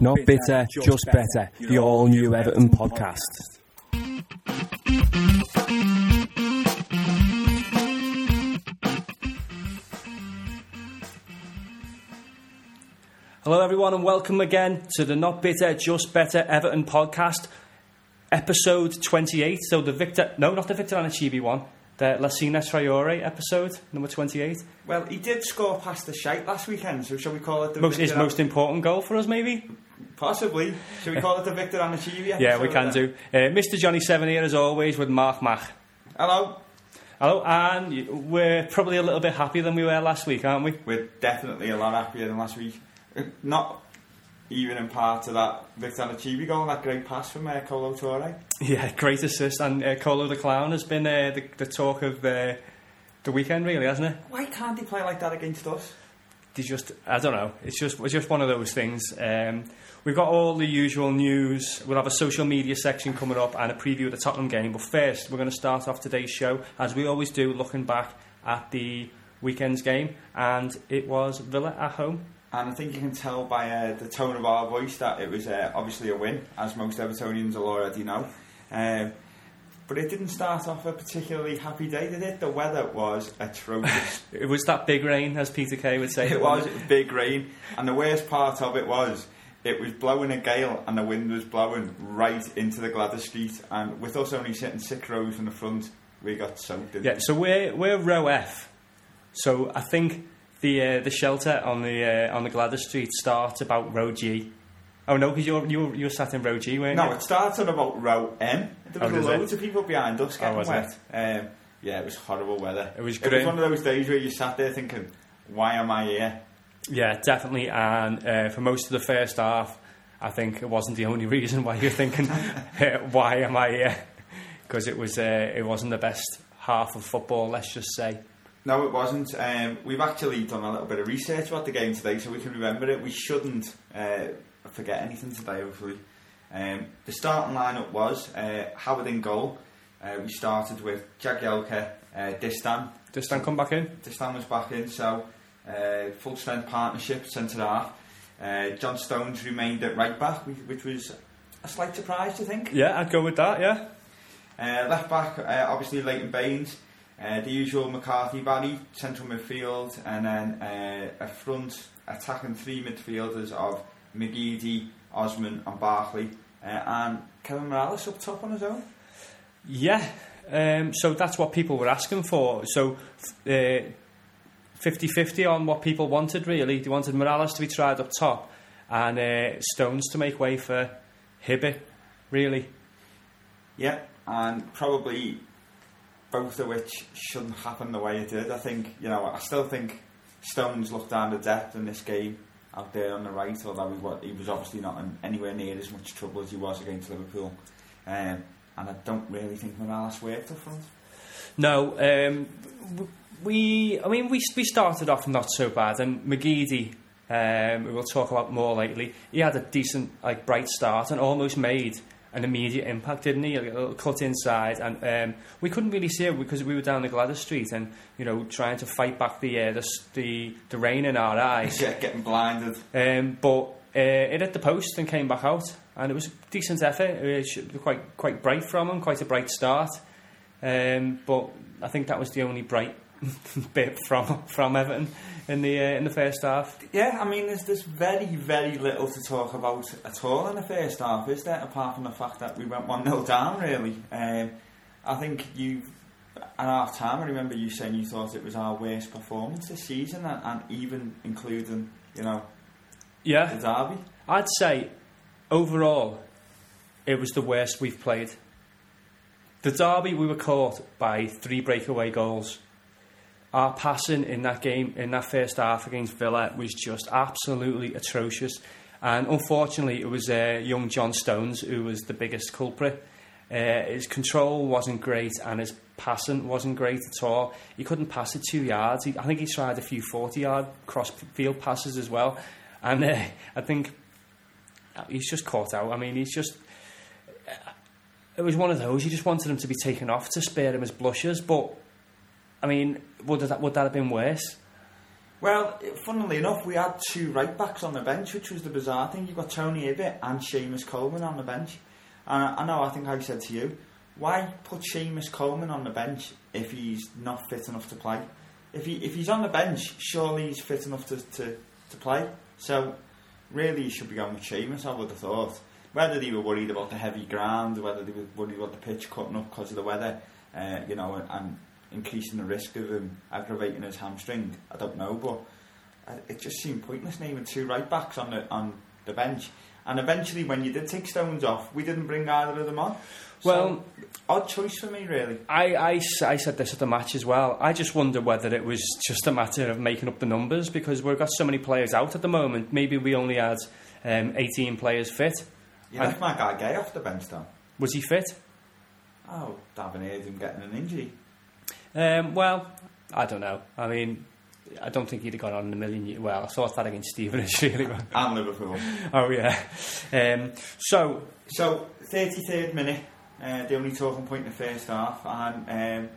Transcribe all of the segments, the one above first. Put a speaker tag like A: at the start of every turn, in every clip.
A: Not bitter, just better. The all new Everton podcast. Hello, everyone, and welcome again to the Not Bitter, Just Better Everton podcast, episode 28. So, the Victor, no, not the Victor Anichebe one, the Lacina Traoré episode, number 28.
B: Well, he did score past the shite last weekend, so shall we call it the
A: Most, his most important goal for us, maybe?
B: Possibly. Shall we call it the Victor episode?
A: Yeah, we can do. Uh, Mr. Johnny Seven here, as always, with Mark Mack.
B: Hello.
A: Hello, and we're probably a little bit happier than we were last week, aren't we?
B: We're definitely a lot happier than last week. Not even in part of that Victor Anichebe goal, that great pass from uh, Kolo Touré.
A: Yeah, great assist. And uh, Kolo the Clown has been uh, the, the talk of uh, the weekend, really, hasn't it?
B: Why can't he play like that against us?
A: They just, I don't know. It's just, it's just one of those things. Um, we've got all the usual news. We'll have a social media section coming up and a preview of the Tottenham game. But first, we're going to start off today's show, as we always do, looking back at the weekend's game. And it was Villa at home.
B: And I think you can tell by uh, the tone of our voice that it was uh, obviously a win, as most Evertonians will already know. Um, but it didn't start off a particularly happy day, did it? The weather was atrocious.
A: It was that big rain, as Peter Kay would say.
B: It was big rain, and the worst part of it was it was blowing a gale, and the wind was blowing right into the Gladys Street. And with us only sitting six rows in the front, we got soaked.
A: Yeah, so we're we're row F. So I think the uh, the shelter on the uh, on the Gladys Street starts about row G. Oh no, because you're you were, you were sat in row G, weren't
B: No,
A: you?
B: it starts on about row M. There
A: Oh,
B: was
A: does it?
B: loads of people behind us getting
A: was
B: wet. Um, yeah, it was horrible weather.
A: It was
B: It was one of those days where you sat there thinking, "Why am I here?"
A: Yeah, definitely. And uh, for most of the first half, I think it wasn't the only reason why you're thinking, uh, "Why am I here?" Because it was uh, it wasn't the best half of football. Let's just say.
B: No, it wasn't. Um, we've actually done a little bit of research about the game today, so we can remember it. We shouldn't uh, forget anything today, hopefully. Um, the starting lineup was uh, Howard in goal. Uh, we started with Jagielka, uh, Distin.
A: Does Dan come back in?
B: Distin was back in, so uh, full strength partnership, centre half. Uh, John Stones remained at right back, which- which was a slight surprise, I think?
A: Yeah, I'd go with that. Yeah.
B: Uh, left back, uh, obviously Leighton Baines. Uh, the usual McCarthy Barry, central midfield, and then uh, a front attacking three midfielders of McGeady, Osman, and Barkley. Uh, and Kevin Mirallas up top on his own.
A: Yeah, um, so that's what people were asking for. So uh, 50-50 on what people wanted, really. They wanted Mirallas to be tried up top and uh, Stones to make way for Hibbert, really.
B: Yeah, and probably both of which shouldn't happen the way it did. I think, you know, I still think Stones looked down to depth in this game out there on the right, although he was, obviously not in anywhere near as much trouble as he was against Liverpool. Um, and I don't really think Mirallas worked up front.
A: No, um, we, I mean, we, we started off not so bad and McGeady, um, we will talk about more lately, he had a decent, like, bright start and almost made an immediate impact, didn't he? A little cut inside, and um, we couldn't really see it because we were down the Gladys Street and you know trying to fight back the uh, the, the the rain in our eyes.
B: Yeah, getting blinded.
A: Um, but uh, it hit the post and came back out, and it was a decent effort. It was quite quite bright from him, quite a bright start. Um, but I think that was the only bright bit from from Everton in the uh, in the first half.
B: Yeah, I mean, there's, there's very, very little to talk about at all in the first half, is there? Apart from the fact that we went 1 0 down, really. Um, I think you, at half time, I remember you saying you thought it was our worst performance this season, and, and even including, you know,
A: Yeah,
B: the derby.
A: I'd say overall it was the worst we've played. The derby we were caught by three breakaway goals. Our passing in that game, in that first half against Villa, was just absolutely atrocious. And unfortunately, it was uh, young John Stones who was the biggest culprit. Uh, his control wasn't great and his passing wasn't great at all. He couldn't pass it two yards. He, I think he tried a few 40 yard cross field passes as well. And uh, I think he's just caught out. I mean, he's just. It was one of those. You just wanted him to be taken off to spare him his blushes, but I mean, would that would that have been worse?
B: Well, funnily enough, we had two right backs on the bench, which was the bizarre thing. You've got Tony Hibbert and Seamus Coleman on the bench. And I, I know, I think I said to you, why put Seamus Coleman on the bench if he's not fit enough to play? If he if he's on the bench, surely he's fit enough to, to, to play. So, really, you should be going with Seamus, I would have thought. Whether they were worried about the heavy ground, whether they were worried about the pitch cutting up because of the weather, uh, you know, and, and increasing the risk of him aggravating his hamstring. I don't know, but uh, it just seemed pointless naming two right backs on the on the bench. And eventually, when you did take Stones off, we didn't bring either of them on. So,
A: Well-
B: odd choice for me, really.
A: I I said this at the match as well. I just wonder whether it was just a matter of making up the numbers because we've got so many players out at the moment. Maybe we only had um, 18 players fit.
B: You
A: I-
B: left Magaye Gueye off the bench, though.
A: Was he fit?
B: Oh, haven't heard him getting an injury.
A: Um, well, I don't know. I mean, I don't think he'd have gone on in a million years. Well, I thought that against Stevenage, really.
B: And Liverpool.
A: oh, yeah. Um, so,
B: So, 33rd minute, uh, the only talking point in the first half, and um,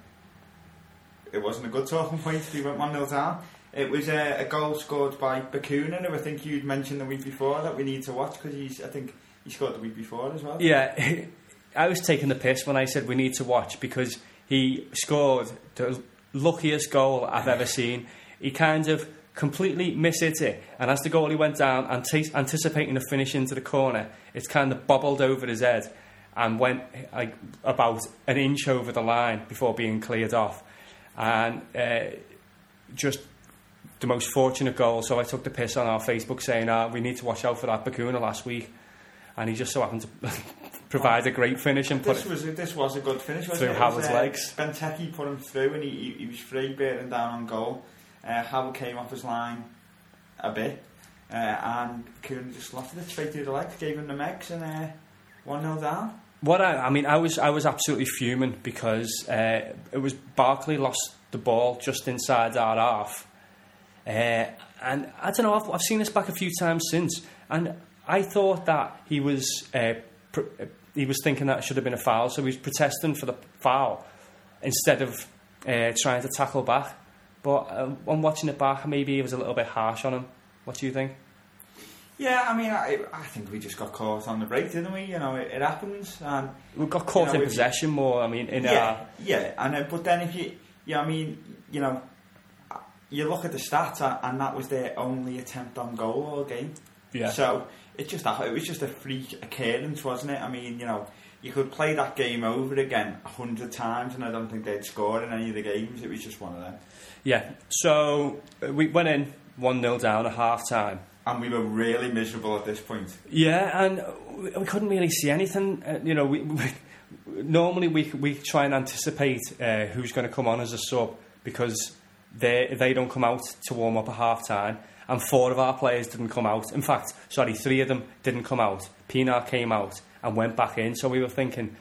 B: it wasn't a good talking point. We went 1 0 down. It was a, a goal scored by Bacuna, who I think you'd mentioned the week before that we need to watch because he's, I think, he scored the week before as well.
A: yeah, I was taking the piss when I said we need to watch because he scored the luckiest goal I've ever seen. He kind of completely mishit it, and as the goalie went down, ante- anticipating a finish into the corner, it's kind of bobbled over his head and went like about an inch over the line before being cleared off, and uh, just the most fortunate goal. So I took the piss on our Facebook saying, ah, "We need to watch out for that Bacuna last week," and he just so happened to provide a great finish and put
B: This
A: it.
B: was this was a good finish,
A: Through
B: it? It was,
A: Howard's
B: uh,
A: legs.
B: Benteke put him through, and he, he, he was free, bearing down on goal. Uh, Howard came off his line a bit, uh, and Coon just slotted it straight through the legs, gave him the megs, and uh, one 0 down.
A: What I, I mean, I was I was absolutely fuming because uh, it was Barkley lost the ball just inside our half, uh, and I don't know. I've, I've seen this back a few times since, and I thought that he was uh, he was thinking that it should have been a foul, so he was protesting for the foul instead of uh, trying to tackle back. But um, on watching it back, maybe he was a little bit harsh on him. What do you think?
B: Yeah, I mean, I, I think we just got caught on the break, didn't we? You know, it, it happens, and
A: We got caught
B: You know,
A: in
B: if you-
A: possession more. I mean, in
B: yeah,
A: our
B: yeah, and uh, but then if you, yeah, I mean, you know, you look at the stats, uh, and that was their only attempt on goal all game.
A: Yeah.
B: So it just it was just a freak occurrence, wasn't it? I mean, you know, you could play that game over again a hundred times, and I don't think they'd score in any of the games. It was just one of them,
A: Yeah, so uh, we went in 1 0 down at half time.
B: and we were really miserable at this point.
A: Yeah, and we, we couldn't really see anything. Uh, you know, we, we, normally we, we try and anticipate uh, who's going to come on as a sub because they, they don't come out to warm up at half time. And four of our players didn't come out. In fact, sorry, three of them didn't come out. Pienaar came out and went back in. So we were thinking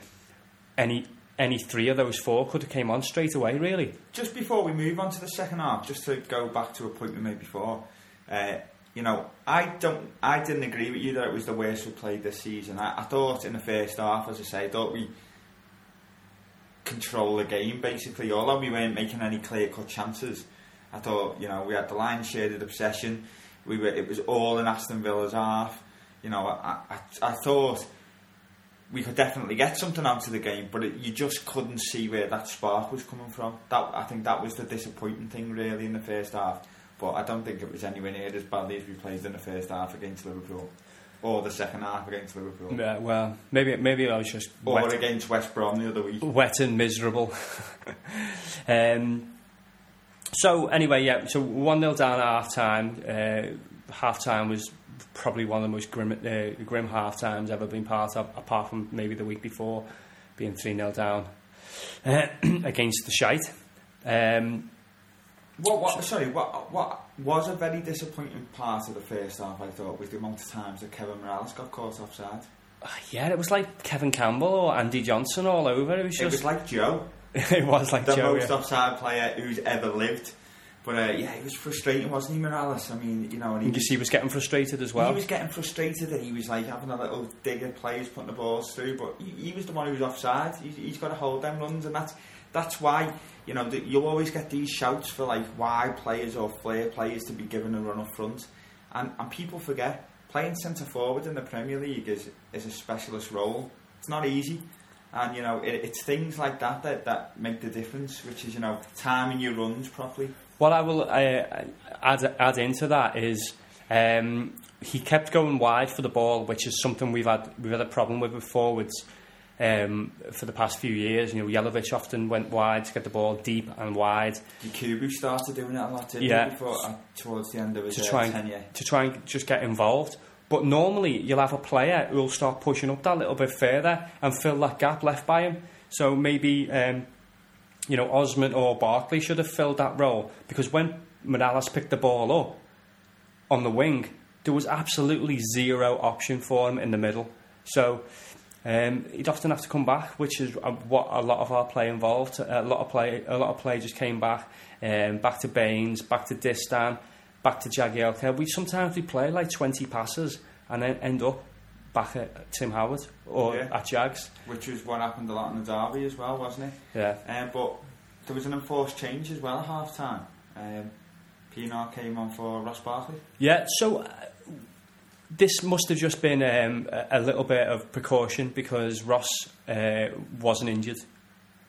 A: any any three of those four could have came on straight away, really.
B: Just before we move on to the second half, just to go back to a point we made before, uh, you know, I don't, I didn't agree with you that it was the worst we played this season. I, I thought in the first half, as I say, I thought we control the game basically. Although we weren't making any clear cut chances, I thought you know we had the line shared of obsession. We were, it was all in Aston Villa's half. You know, I, I, I thought we could definitely get something out of the game, but it, you just couldn't see where that spark was coming from. That I think that was the disappointing thing really in the first half. But I don't think it was anywhere near as badly as we played in the first half against Liverpool, or the second half against Liverpool,
A: Yeah, well, maybe maybe I was just
B: or
A: wet,
B: against West Brom the other week.
A: wet and miserable. um, so anyway, yeah. So one 0 down at half time. Uh, half time was probably one of the most grim, uh, grim half times ever been part of, apart from maybe the week before, being three 0 down uh, against the shite. Um,
B: What, what, sorry, what, what was a very disappointing part of the first half, I thought, was the amount of times that Kevin Mirallas got caught offside.
A: yeah, it was like Kevin Campbell or Andy Johnson all over. It was
B: It
A: just
B: was like Joe,
A: it was like
B: the
A: Joe.
B: most
A: yeah.
B: offside player who's ever lived. But uh, yeah, it was frustrating, wasn't he, Mirallas? I mean, you know, and he,
A: You see he was getting frustrated as well.
B: he was getting frustrated that he was like having a little dig at players putting the balls through, but he, he was the one who was offside. He, he's got to hold them runs, and that's that's why you know you'll always get these shouts for like why players or flair players to be given a run up front, and and people forget playing centre forward in the Premier League is is a specialist role. It's not easy. And you know it, it's things like that, that that make the difference, which is you know timing your runs properly.
A: What I will uh, add, add into that is um, he kept going wide for the ball, which is something we've had we've had a problem with with forwards um, for the past few years. You know, Jelavić often went wide to get the ball deep and wide
B: Yakubu started doing it a lot, didn't
A: Yeah.
B: he, before, uh, towards the end of his
A: to
B: uh,
A: try and
B: tenure.
A: to try and just get involved. But normally you'll have a player who'll start pushing up that little bit further and fill that gap left by him. So maybe um, you know Osman or Barkley should have filled that role because when Mirallas picked the ball up on the wing, there was absolutely zero option for him in the middle. So um, he'd often have to come back, which is what a lot of our play involved. A lot of play, a lot of play just came back, um, back to Baines, back to Distin, back to Jagielka. We sometimes we play like twenty passes and then end up back at Tim Howard or
B: Yeah.
A: at Jags.
B: which is what happened a lot in the derby as well, wasn't it?
A: Yeah,
B: Um, but there was an enforced change as well at half time. Um, came on for Ross Barkley.
A: yeah. So. Uh, this must have just been um, a, a little bit of precaution because Ross uh, wasn't injured.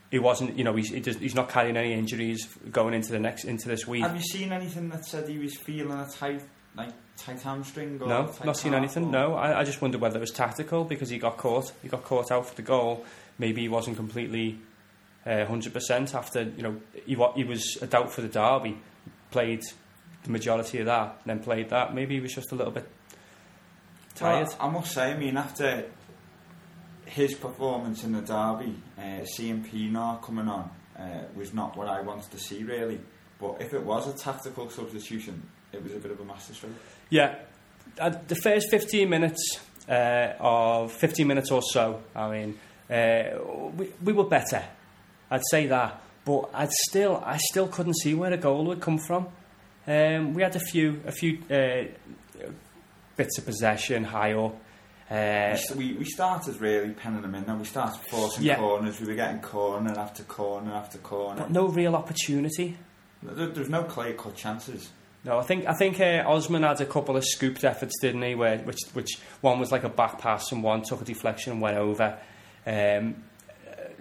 A: He wasn't, you know, he's, he does, he's not carrying any injuries going into the next into this week.
B: Have you seen anything that said he was feeling a tight, like tight hamstring? Or
A: No,
B: tight
A: not seen anything.
B: or-
A: No, I, I just wonder whether it was tactical because he got caught. He got caught out for the goal. Maybe he wasn't completely uh, hundred percent after. You know, he he was a doubt for the derby. Played the majority of that, then played that. Maybe he was just a little bit tired.
B: Well, I must say, I mean, after his performance in the derby, uh, seeing Pienaar coming on uh, was not what I wanted to see, really. But if it was a tactical substitution, it was a bit of a masterstroke.
A: Yeah, uh, the first 15 minutes uh, of 15 minutes or so, I mean, uh, we, we were better. I'd say that, but I'd still, I still couldn't see where the goal would come from. Um, we had a few, a few uh, bits of possession high up. Uh,
B: we, we started really penning them in, and we started forcing
A: Yeah.
B: corners. We were getting corner after corner after corner.
A: but no real opportunity.
B: There, there's no clear cut chances.
A: No, I think I think uh, Osman had a couple of scooped efforts, didn't he? Where which which one was like a back pass and one took a deflection and went over. Um,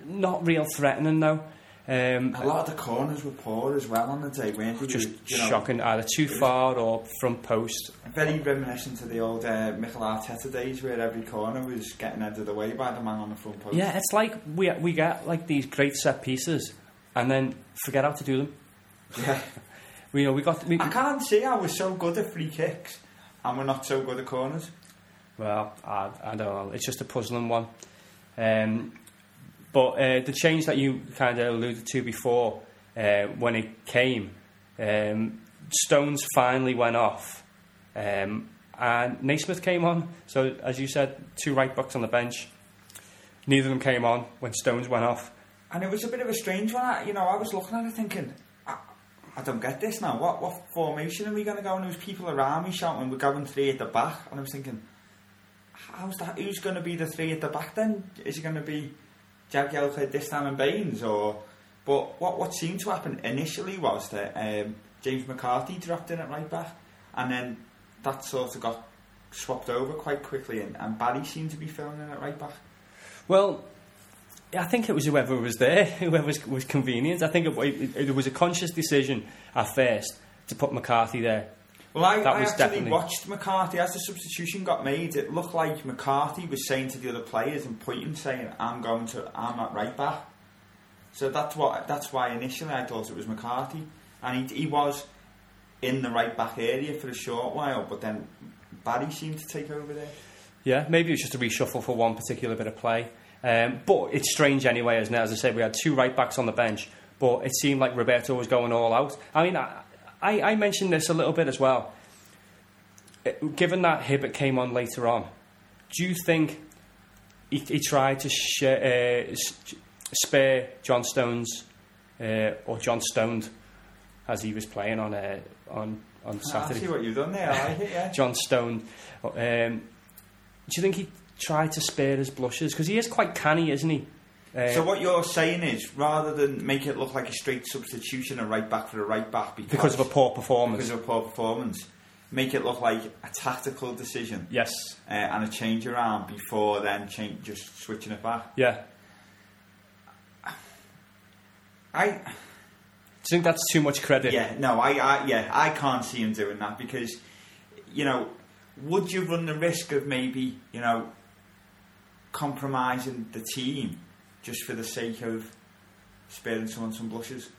A: not real threatening though. Um,
B: A lot of the corners were poor as well on the day, weren't they?
A: just
B: You know,
A: shocking, either too far or front post.
B: Very reminiscent to the old uh, Mikel Arteta days where every corner was getting out of the way by the man on the front post.
A: Yeah, it's like we we get like these great set pieces and then forget how to do them.
B: Yeah.
A: We you know we got we,
B: I can't see how we're so good at free kicks and we're not so good at corners.
A: Well, I, I don't know. It's just a puzzling one. Um, but uh, the change that you kind of alluded to before, uh, when it came, um, Stones finally went off, um, and Naismith came on. So, as you said, two right backs on the bench. Neither of them came on when Stones went off.
B: And it was a bit of a strange one. You know, I was looking at it thinking, I, I don't get this now. What what formation are we going to go? And there was people around me shouting, we're going three at the back. And I was thinking, how's that? Who's going to be the three at the back then? Is it going to be Jagielka, time and Baines? Or, but what, what seemed to happen initially was that um, James McCarthy dropped in at right back. And then that sort of got swapped over quite quickly. And, and Barry seemed to be filling in at right back.
A: Well, I think it was whoever was there, whoever was, was convenient. I think it, it, it was a conscious decision at first to put McCarthy there.
B: Well, I, I actually
A: definitely-
B: watched McCarthy as the substitution got made. It looked like McCarthy was saying to the other players and pointing, saying, "I'm going to, I'm at right back." So that's what that's why initially I thought it was McCarthy, and he, he was in the right back area for a short while, but then Barry seemed to take over there.
A: Yeah, maybe it was just a reshuffle for one particular bit of play. Um, but it's strange anyway, isn't it? As I said, we had two right backs on the bench, but it seemed like Roberto was going all out. I mean, I, I, I mentioned this a little bit as well. Uh, Given that Hibbert came on later on, do you think he, he tried to sh- uh, spare John Stones uh, or John Stoned as he was playing on uh, on on
B: I
A: Saturday.
B: see what you've done there. I like it, yeah.
A: John Stone. Um, do you think he tried to spare his blushes because he is quite canny, isn't he? Uh,
B: So what you're saying is, rather than make it look like a straight substitution, a right back for a right back because,
A: because of a poor performance.
B: because of a poor performance, make it look like a tactical decision
A: yes.
B: uh, and a change around before then change, just switching it back.
A: Yeah.
B: I
A: Do you think that's too much credit?
B: yeah no I, I yeah I can't see him doing that because you know would you run the risk of maybe you know compromising the team just for the sake of sparing someone some blushes?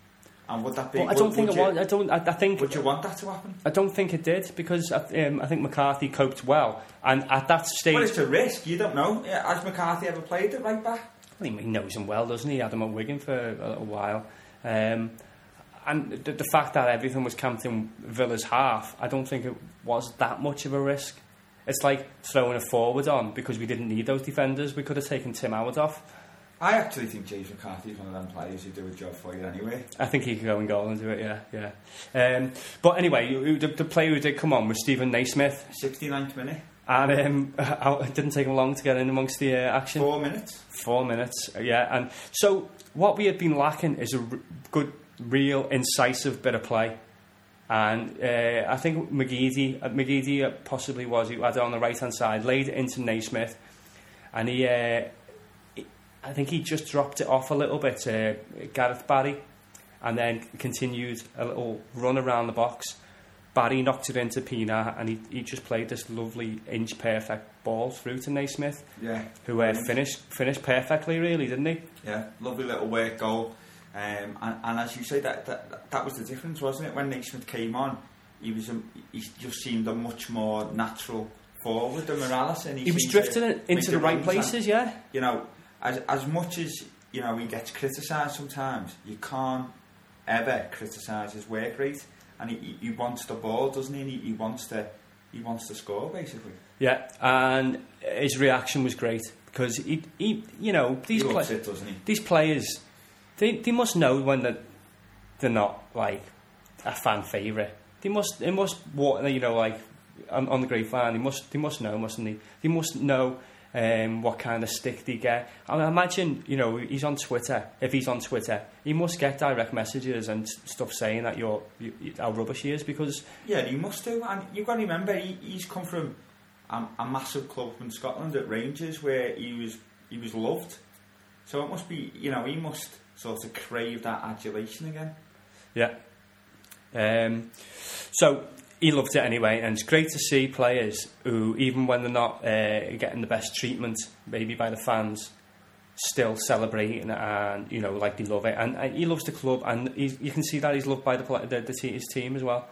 B: And would that be?
A: Well, I don't
B: would,
A: think
B: would
A: it
B: you,
A: was. I don't. I, I think.
B: Would you want that to happen?
A: I don't think it did because um, I think McCarthy coped well, and at that stage,
B: Well, it's a risk. You don't know. Has McCarthy ever played at right back?
A: I think he knows him well, doesn't he? He had him at Wigan for a little while. Um, and the, the fact that everything was camped in Villa's half, I don't think it was that much of a risk. It's like throwing a forward on because we didn't need those defenders. We could have taken Tim Howard off.
B: I actually think James McCarthy is one of them players who do a job for you anyway.
A: I think he could go and goal and do it, yeah, yeah. Um, but anyway, you- the, the player who did come on was Stephen Naismith,
B: 69th minute,
A: and um, it didn't take him long to get in amongst the uh, action.
B: four minutes.
A: Four minutes, uh, yeah. And so what we had been lacking is a r- good, real, incisive bit of play. And uh, I think McGeady, uh, McGeady possibly was, who had it on the right hand side, laid it into Naismith, and he, uh, he- I think he just dropped it off a little bit, uh, Gareth Barry, and then continued a little run around the box. Barry knocked it into Pienaar, and he, he just played this lovely inch perfect ball through to Naismith
B: Yeah,
A: who uh, finished finished perfectly, really, didn't he?
B: yeah, lovely little work goal. Um, and, and as you say, that, that that was the difference, wasn't it? When Naismith came on, he was a, he just seemed a much more natural forward than Mirallas, and he,
A: He was drifting it into the right
B: runs and-
A: places, yeah.
B: you know, as as much as you know he gets criticised sometimes, you can't ever criticise his work rate, and he, he- wants the ball, doesn't he? And he, he wants to he wants to score basically.
A: Yeah, and his reaction was great because he, he you know, these
B: he
A: pla-
B: loves it, he?
A: these players, they they must know when they're, they're not like a fan favourite. They must they must you know, like on, on the grapevine. They must they must know, mustn't they? They must know. Um, what kind of stick they get? I imagine, you know, he's on Twitter. If he's on Twitter, he must get direct messages and stuff saying that you're, you, you- how rubbish he is because
B: Yeah, he must do, and you've got to remember he, he's come from a, a massive club in Scotland at Rangers where he was he was loved. So it must be you know he must sort of crave that adulation again.
A: Yeah. Um, so he loved it anyway, and it's great to see players who, even when they're not uh, getting the best treatment, maybe by the fans, still celebrating and you know like they love it. And, and he loves the club, and you can see that he's loved by the, the, the his team as well.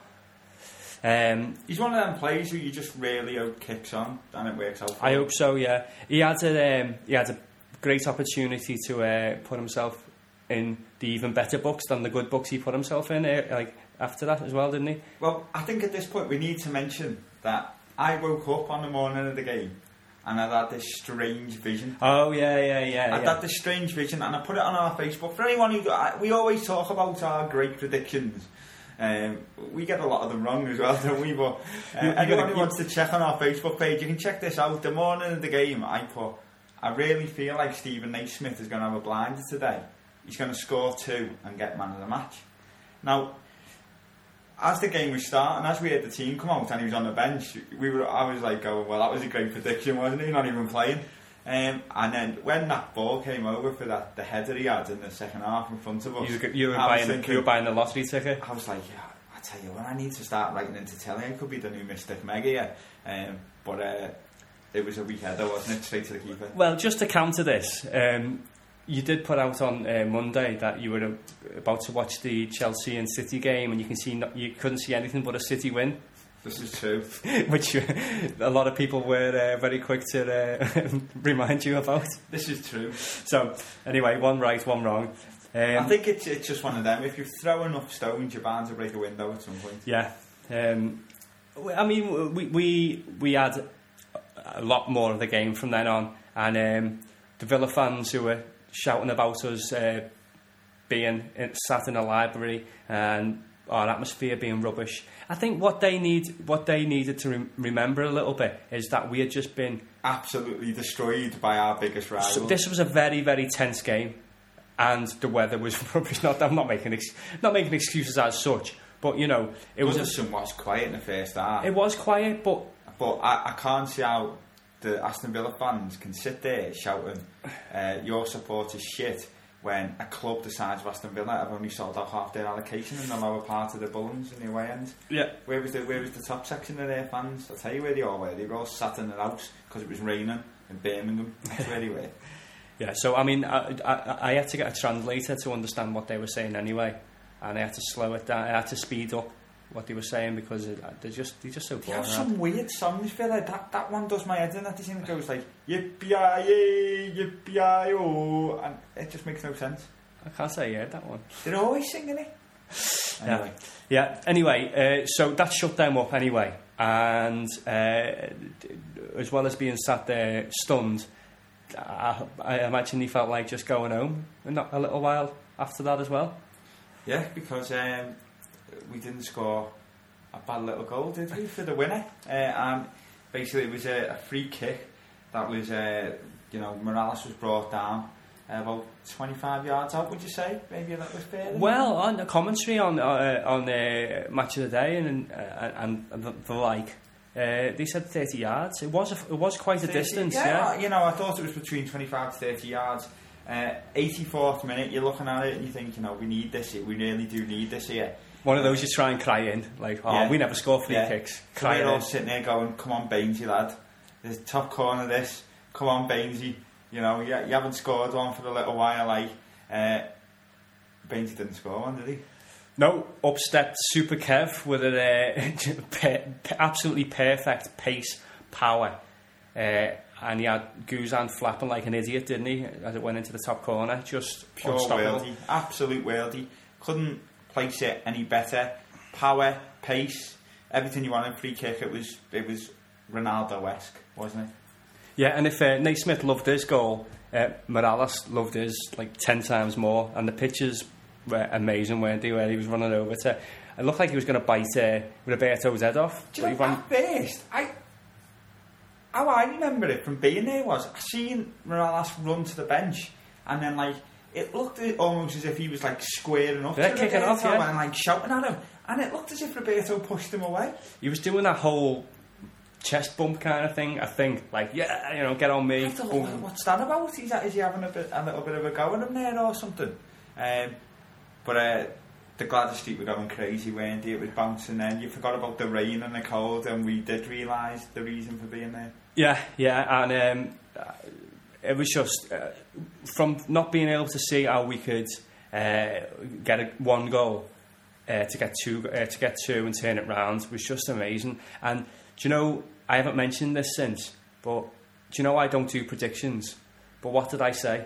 A: Um,
B: He's one of them players who you just really hope kicks on and it works out. For
A: I
B: him.
A: hope so. Yeah, he had a um, he had a great opportunity to uh, put himself in the even better books than the good books he put himself in. Uh, like after that as well, didn't he?
B: Well, I think at this point we need to mention that I woke up on the morning of the game and I had this strange vision.
A: Oh yeah, yeah, yeah.
B: I
A: yeah.
B: had this strange vision and I put it on our Facebook. For anyone who, we always talk about our great predictions. Um, we get a lot of them wrong as well, don't we? But uh, anyone who wants to check on our Facebook page, you can check this out. The morning of the game, I put, I really feel like Stephen Naismith is going to have a blinder today. He's going to score two and get man of the match. Now, as the game was starting, as we had the team come out and he was on the bench, we were. I was like, going, well, that was a great prediction, wasn't he? Not even playing. Um, and then when that ball came over for that the header he had in the second half in front of us,
A: You were, you were buying
B: thinking-
A: you were buying the lottery ticket.
B: I was like, yeah, I tell you what, I need to start writing into telly. I could be the new Mystic Meg, yeah. Um, but uh, it was a weak header, wasn't it? Straight to the keeper.
A: Well, just to counter this, um, you did put out on uh, Monday that you were about to watch the Chelsea and City game, and you can see you couldn't see anything but a City win,
B: This is true.
A: which uh, a lot of people were uh, very quick to uh, remind you about.
B: This is true.
A: So anyway, one right, one wrong. Um,
B: I think it's it's just one of them. If you throw enough stones, you're bound to break a window at some point.
A: Yeah. Um, I mean, we, we we had a lot more of the game from then on, and um, the Villa fans who were shouting about us uh, being sat in a library and our atmosphere being rubbish. I think what they need, what they needed to rem- remember a little bit is that we had just been.
B: Absolutely destroyed by our biggest rival.
A: So this was a very, very tense game, and the weather was rubbish. Not, I'm not making ex- not making excuses as such, but you know, it was.
B: Goodison was quiet in the first half.
A: it was quiet, but
B: But I, I can't see how the Aston Villa fans can sit there shouting, uh, your support is shit, when a club the size of Aston Villa have only sold out half their allocation in the lower part of the Bullens in the away end.
A: yeah,
B: Where was the where was the top section of their fans? I'll tell you where they all were. They were all sat in the house because it was raining in Birmingham. That's where they were.
A: Yeah, so I mean, I, I, I had to get a translator to understand what they were saying anyway, and I had to slow it down. I had to speed up what they were saying because it, they're just they're just so
B: They have some weird songs, Villa. That that one does my head in. That thing that goes like yippee yippee oh, and it just makes no sense.
A: I can't say yeah that one.
B: They're always singing it. Anyway,
A: Yeah. Anyway, uh, so that shut them up anyway, and uh, as well as being sat there stunned, I, I imagine he felt like just going home and not a little while after that as well.
B: yeah, because um, we didn't score a bad little goal, did we, for the winner? Uh, and basically, it was a, a free kick that was, uh, you know, Mirallas was brought down uh, about 25 yards out, would you say? Maybe a little bit further?
A: Well, on the commentary on uh, on the match of the day and uh, and, and the, the like, uh, they said 30 yards. It was a, it was quite a
B: 30,
A: distance.
B: Yeah,
A: Yeah.
B: you know, I thought it was between 25 to 30 yards. Uh, 84th minute, you're looking at it and you think, you know, we need this. We really do need this here.
A: One of those you try and cry in, like, oh,
B: Yeah.
A: we never score free
B: Yeah.
A: kicks.
B: So
A: Cry
B: we're all
A: in.
B: sitting there going, "Come on, Bainesy lad, there's top corner of this. Come on, Bainesy. You know, you, you haven't scored one for a little while. Like, uh, Bainesy didn't score one, did he?
A: No, up stepped Super Kev with a uh, per, absolutely perfect pace, power. Uh, and he had Guzan flapping like an idiot, didn't he? As it went into the top corner, just
B: Pure worldy, absolute worldy. Couldn't place it any better. Power, pace, everything you want in a free kick. It was, it was Ronaldo-esque, wasn't it?
A: Yeah, and if uh, Naismith loved his goal, uh, Mirallas loved his like ten times more. And the pictures were amazing, weren't they? Where he was running over to, it looked like he was going to bite uh, Roberto's head off.
B: Do you know
A: ran-
B: burst? I, how I remember it from being there was I seen Mirallas run to the bench and then like it looked almost as if he was like squaring up
A: Yeah,
B: to
A: kicking off, yeah.
B: and like shouting at him and it looked as if Roberto pushed him away.
A: he was doing that whole chest bump kind of thing. I think, like, yeah, you know, get on me.
B: I thought,
A: boom.
B: "Well, what's that about? Is, that, is he having a, bit, a little bit of a go at him there or something? Um, but uh, the Gladys Street were going crazy, weren't they? It was bouncing then. You forgot about the rain and the cold and we did realise the reason for being there.
A: Yeah, yeah, and um, it was just uh, from not being able to see how we could uh, get a, one goal uh, to get two, uh, to get two and turn it round was just amazing. And do you know, I haven't mentioned this since, but do you know I don't do predictions? But what did I say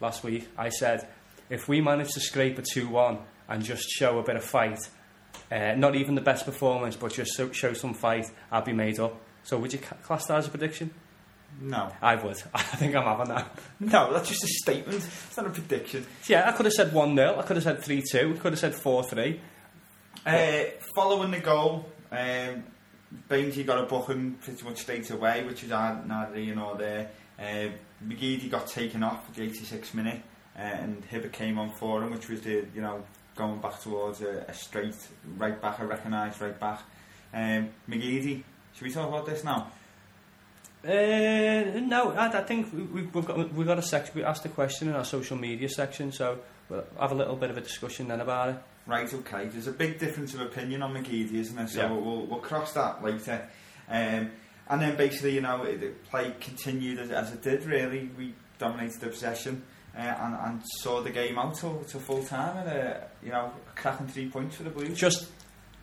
A: last week? I said if we manage to scrape a two-one and just show a bit of fight, uh, not even the best performance, but just show some fight, I'll be made up. So would you class that as a prediction?
B: No.
A: I would. I think I'm having that.
B: No, that's just a statement. It's not a prediction.
A: Yeah, I could have said 1 0. I could have said 3 2. I could have said 4 3.
B: Uh, following the goal, um, got a booking pretty much straight away, which our- neither here nor there. Uh, McGeady got taken off at the 86th minute, uh, and Hibbert came on for him, which was the you know going back towards a, a straight right back, a recognised right back. Um, McGeady, should we talk about this now?
A: Uh, no, I, I think we, we've got we've got a section. We asked a question in our social media section, so we'll have a little bit of a discussion then about it.
B: Right, okay. There's a big difference of opinion on McGeady, isn't there? So
A: Yeah.
B: we'll, we'll cross that later. Um, and then basically, you know, the play continued as, as it did, really. We dominated the possession uh, and, and saw the game out to, to full time and, uh, you know, cracking three points for the Blues.
A: Just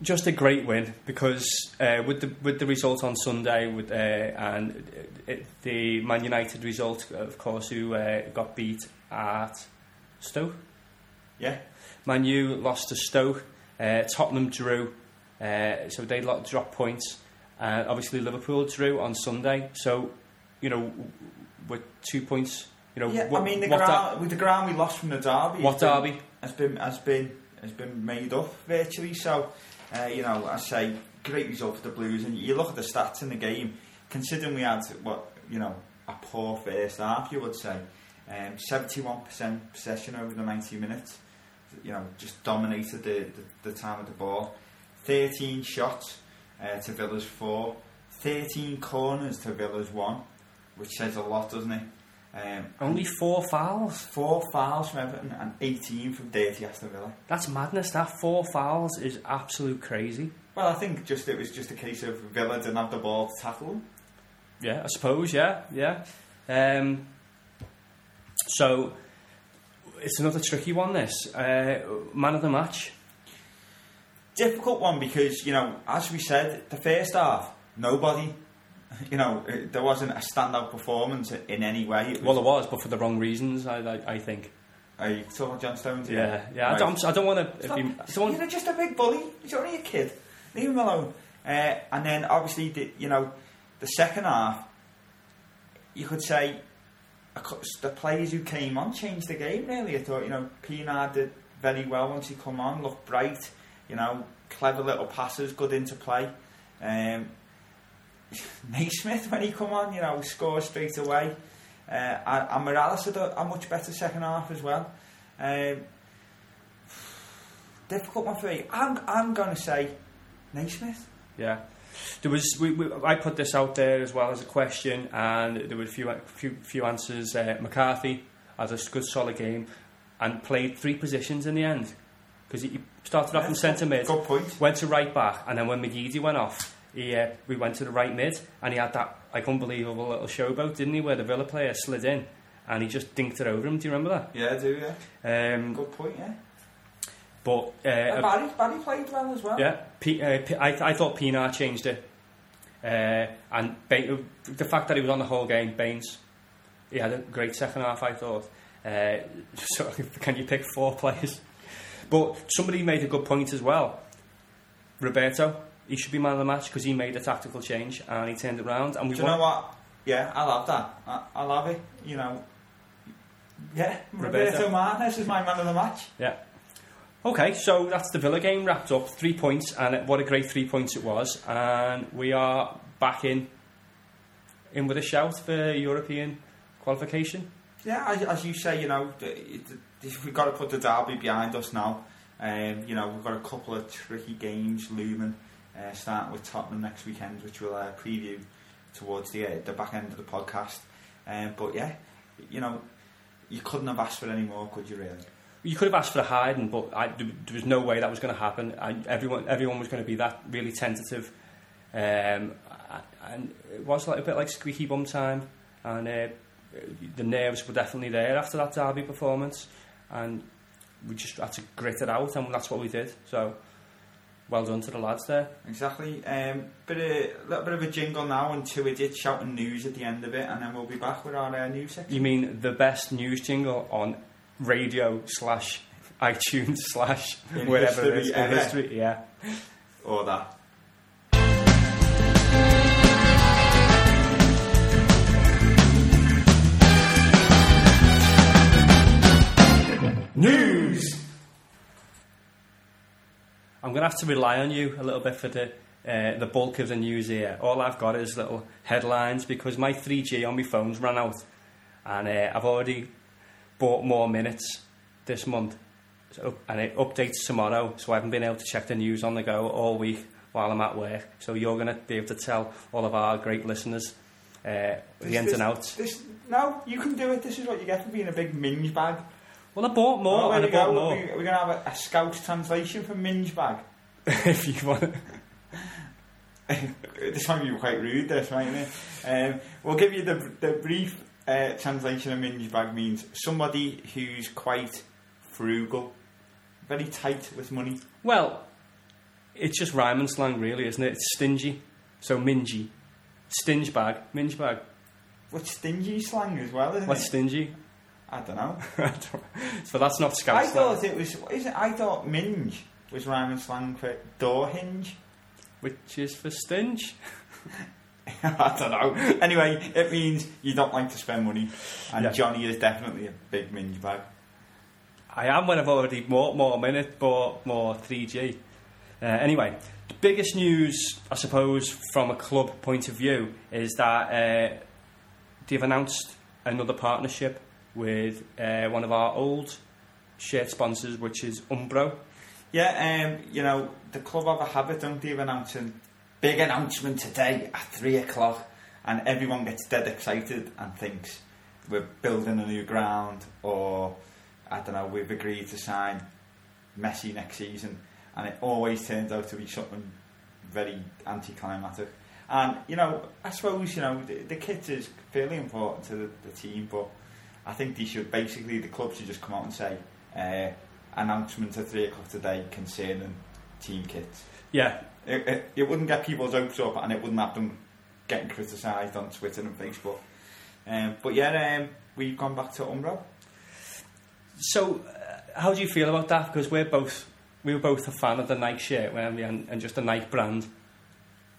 A: just a great win because uh, with the with the result on Sunday with uh, and it, the Man United result, of course, who uh, got beat at Stoke.
B: Yeah,
A: Man U lost to Stoke. Uh, Tottenham drew, uh, so they lot dropped points. Uh, obviously, Liverpool drew on Sunday. So, you know, with two points, you know,
B: yeah.
A: what,
B: I mean, the ground, with the ground we lost from the derby,
A: what derby?
B: has been has been has been made up virtually. So, uh, you know, I say great result for the Blues, and you look at the stats in the game. Considering we had what you know a poor first half, you would say, um, seventy-one percent possession over the ninety minutes. You know, just dominated the, the, the time of the ball. Thirteen shots uh, to Villa's four. Thirteen corners to Villa's one, which says a lot, doesn't it? Um,
A: Only four fouls.
B: four fouls from Everton and 18 from Dirty Aston Villa.
A: That's madness. That four fouls is absolute crazy.
B: Well, I think just it was just a case of Villa didn't have the ball to tackle them.
A: Yeah, I suppose. Yeah, yeah. Um, so it's another tricky one. This uh, man of the match.
B: Difficult one because you know, as we said, the first half, nobody, you know, it- there wasn't a standout performance in any way. It was,
A: Well, there was, but for the wrong reasons. I, I, I think.
B: are you talking about John Stones?
A: Yeah, yeah. I
B: Right.
A: don't, I don't want to. I don't want,
B: You're just a big bully. He's only a kid. Leave him alone. Uh, and then obviously, the, you know, the second half, you could say the players who came on changed the game. Really, I thought you know Pienaar did very well once he come on. Looked bright. You know, clever little passes, good into play. Um, Naismith when he come on, you know, scored straight away. Uh, and, Mirallas had a, a much better second half as well. Um, difficult one for me. I'm, I'm going to say Naismith.
A: yeah. There was. We, we, I put this out there as well as a question, and there were a few, few, few answers. Uh, McCarthy had a good, solid game, and played three positions in the end because he started off in centre mid.
B: Good point.
A: went to right back, and then when McGeady went off, he, uh, we went to the right mid, and he had that like unbelievable little showboat, didn't he? Where the Villa player slid in, and he just dinked it over him. Do you remember that?
B: Yeah, I do, yeah.
A: Um,
B: Good point, yeah.
A: but uh,
B: And Barry, Barry played well as well.
A: yeah, P, uh, P, I, I thought Pienaar changed it, uh, and ba- the fact that he was on the whole game, Baines, he had a great second half. I thought. Uh, so can you pick four players? But somebody made a good point as well. Roberto, he should be man of the match because he made a tactical change and he turned it around. And we
B: Do you know what? Yeah, I love that. I, I'll have it. You know. Yeah,
A: Roberto.
B: Roberto Martinez is my man of the match.
A: Yeah. Okay, so that's the Villa game wrapped up. Three points, and what a great three points it was. And we are back in, in with a shout for European qualification.
B: Yeah, as, as you say, you know, we've got to put the derby behind us now. Um, you know, we've got a couple of tricky games looming, uh, starting with Tottenham next weekend, which we'll uh, preview towards the uh, the back end of the podcast. Um, but yeah, you know, you couldn't have asked for any more, could you? Really?
A: You could have asked for a hiding, but I, there, was no way that was going to happen. I, everyone, everyone was going to be that really tentative, um, and it was like a bit like squeaky bum time. And uh, the nerves were definitely there after that derby performance, and we just had to grit it out, and that's what we did. So, well done to the lads there.
B: Exactly. Um, bit a little bit of a jingle now, and two idiots shouting news at the end of it, and then we'll be back with our uh, news section.
A: You mean the best news jingle on radio slash iTunes slash
B: In
A: wherever it is in
B: ever.
A: history? Yeah.
B: Or that.
A: News. I'm going to have to rely on you a little bit for the uh, the bulk of the news here. All I've got is little headlines because my 3G on my phone's ran out, and uh, I've already bought more minutes this month, so, and it updates tomorrow. So I haven't been able to check the news on the go all week while I'm at work. So you're going to be able to tell all of our great listeners uh, the ins and outs.
B: This, no, you can do it. This is what you get for being a big minge bag.
A: Well, I bought more,
B: Oh, there
A: and I
B: you
A: bought
B: go.
A: more.
B: We're going to have a, a scout translation for minge bag.
A: if you want.
B: this might be quite rude, this, mightn't it? Um, we'll give you the, the brief uh, translation of minge bag means somebody who's quite frugal, very tight with money.
A: Well, it's just rhyming slang, really, isn't it? It's stingy. So mingy. Stinge bag. Minge bag.
B: What's stingy slang as well, isn't
A: What's
B: it?
A: stingy?
B: I don't know.
A: so that's not scout
B: I thought it was. Is it, I thought minge was rhyming slang for door hinge.
A: Which is for stinge.
B: I don't know. Anyway, it means you don't like to spend money, and
A: Yeah.
B: Johnny is definitely a big minge bag.
A: I am when I've already more more minute, bought more 3G. Uh, anyway, the biggest news, I suppose, from a club point of view, is that uh, they've announced another partnership with uh, one of our old shirt sponsors, which is Umbro.
B: Yeah, um, you know, the club have a habit, don't they, of announcing big announcement today at three o'clock, and everyone gets dead excited and thinks we're building a new ground, or I don't know, we've agreed to sign Messi next season, and it always turns out to be something very anticlimactic. And you know, I suppose you know the, the kit is fairly important to the, the team, but I think they should basically the club should just come out and say uh, announcement at three o'clock today concerning team kits.
A: Yeah,
B: It, it, it wouldn't get people's hopes up, and it wouldn't have them getting criticised on Twitter and Facebook. Um, but yeah, um, we've gone back to Umbro.
A: So, uh, how do you feel about that? Because we're both we were both a fan of the Nike shirt, weren't we? And, and just the Nike brand,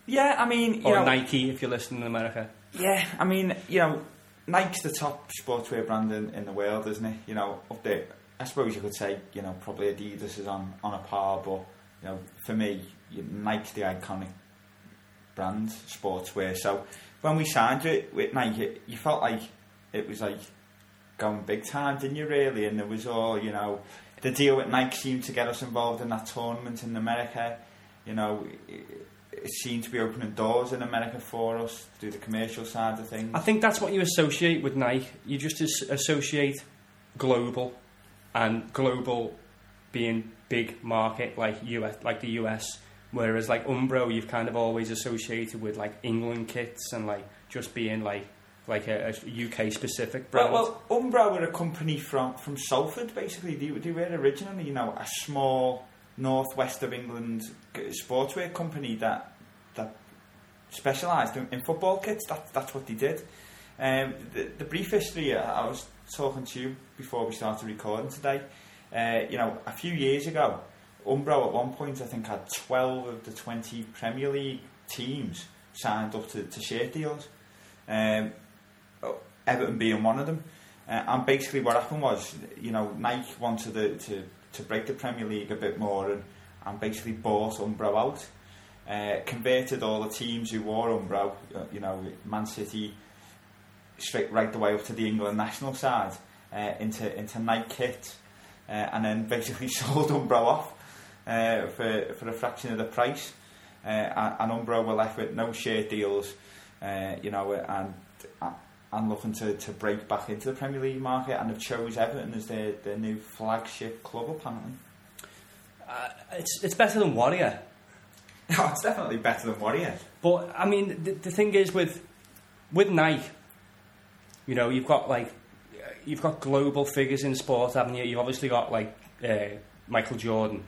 B: Yeah, I mean, you
A: or
B: know,
A: Nike if you're listening in America.
B: Yeah, I mean, you know, Nike's the top sportswear brand in, in the world, isn't it? You know, up there. I suppose you could say, you know, probably Adidas is on, on a par, but you know, for me, Nike's the iconic brand sportswear. So when we signed it with Nike, you felt like it was like going big time, didn't you? Really, and there was all, you know, the deal with Nike seemed to get us involved in that tournament in America. You know, it, seemed to be opening doors in America for us through the commercial side of things.
A: I think that's what you associate with Nike. You just associate global and global being big market like US, like the US. Whereas like Umbro, you've kind of always associated with like England kits and like just being like like a, a UK specific brand.
B: Well, well, Umbro were a company from, from Salford, basically. They, they were originally, you know, a small northwest of England sportswear company that that specialised in, in football kits. That, that's what they did. Um, the, the brief history, I was talking to you before we started recording today. Uh, you know, a few years ago, Umbro at one point, I think, had 12 of the 20 Premier League teams signed up to, to shirt deals. Um, Everton being one of them. Uh, and basically, what happened was, you know, Nike wanted to, to, to break the Premier League a bit more and, and basically bought Umbro out. Uh, converted all the teams who wore Umbro, uh, you know, Man City, straight right the way up to the England national side, uh, into into Nike kit, uh, and then basically sold Umbro off uh, for for a fraction of the price. Uh, and, Umbro were left with no share deals, you know, and and looking to, to break back into the Premier League market, and have chose Everton as their, their new flagship club apparently.
A: uh, it's it's better than Warrior.
B: Oh, it's definitely better than Warrior.
A: But I mean, the, the thing is with with Nike, you know, you've got like you've got global figures in sport, haven't you? You've obviously got like uh, Michael Jordan,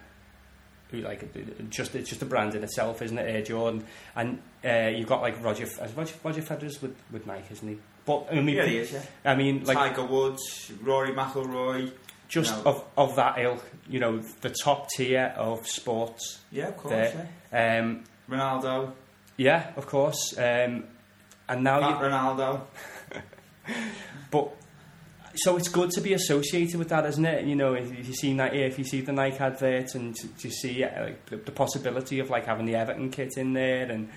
A: who like just it's just a brand in itself, isn't it? Air Jordan, and uh, you've got like Roger as Roger, Roger Federer's with with Nike, isn't he? But I mean,
B: Yeah, he is, yeah.
A: I mean, like
B: Tiger Woods, Rory McIlroy.
A: just
B: No.
A: of of that ilk, you know, the top tier of sports.
B: Yeah, of course.
A: There.
B: Yeah.
A: Um,
B: Ronaldo,
A: yeah, of course. Um, and now you,
B: Ronaldo.
A: But so it's good to be associated with that, isn't it? You know, if you see Nike, if you see the Nike advert, and to, to see like, the, the possibility of like having the Everton kit in there, and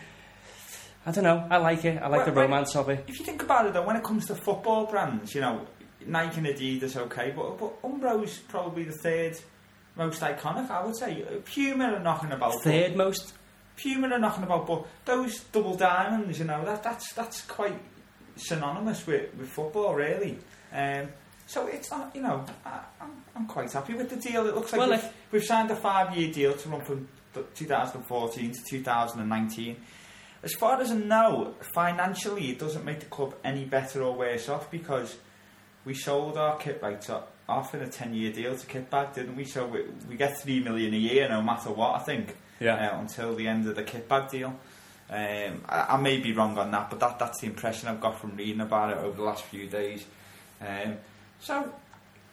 A: I don't know, I like it. I like
B: Well,
A: the romance of it.
B: If you think about it, though, when it comes to football brands, you know, Nike and Adidas, okay, but, but Umbro's probably the third most iconic, I would say. Puma are knocking about.
A: Third most.
B: Puma are knocking about, but those double diamonds, you know, that that's that's quite synonymous with, with football, really. Um, so it's not, you know, I, I'm, I'm quite happy with the deal. It looks like
A: Well,
B: we've,
A: if-
B: we've signed a five-year deal to run from 2014 to 2019. As far as I know, financially, it doesn't make the club any better or worse off because we sold our kit rights off in a 10-year deal to Kitbag, didn't we? So we, we get three million a year, no matter what. I think
A: Yeah.
B: uh, until the end of the kitbag deal. Um, I, I may be wrong on that, but that, that's the impression I've got from reading about it over the last few days. Um, so,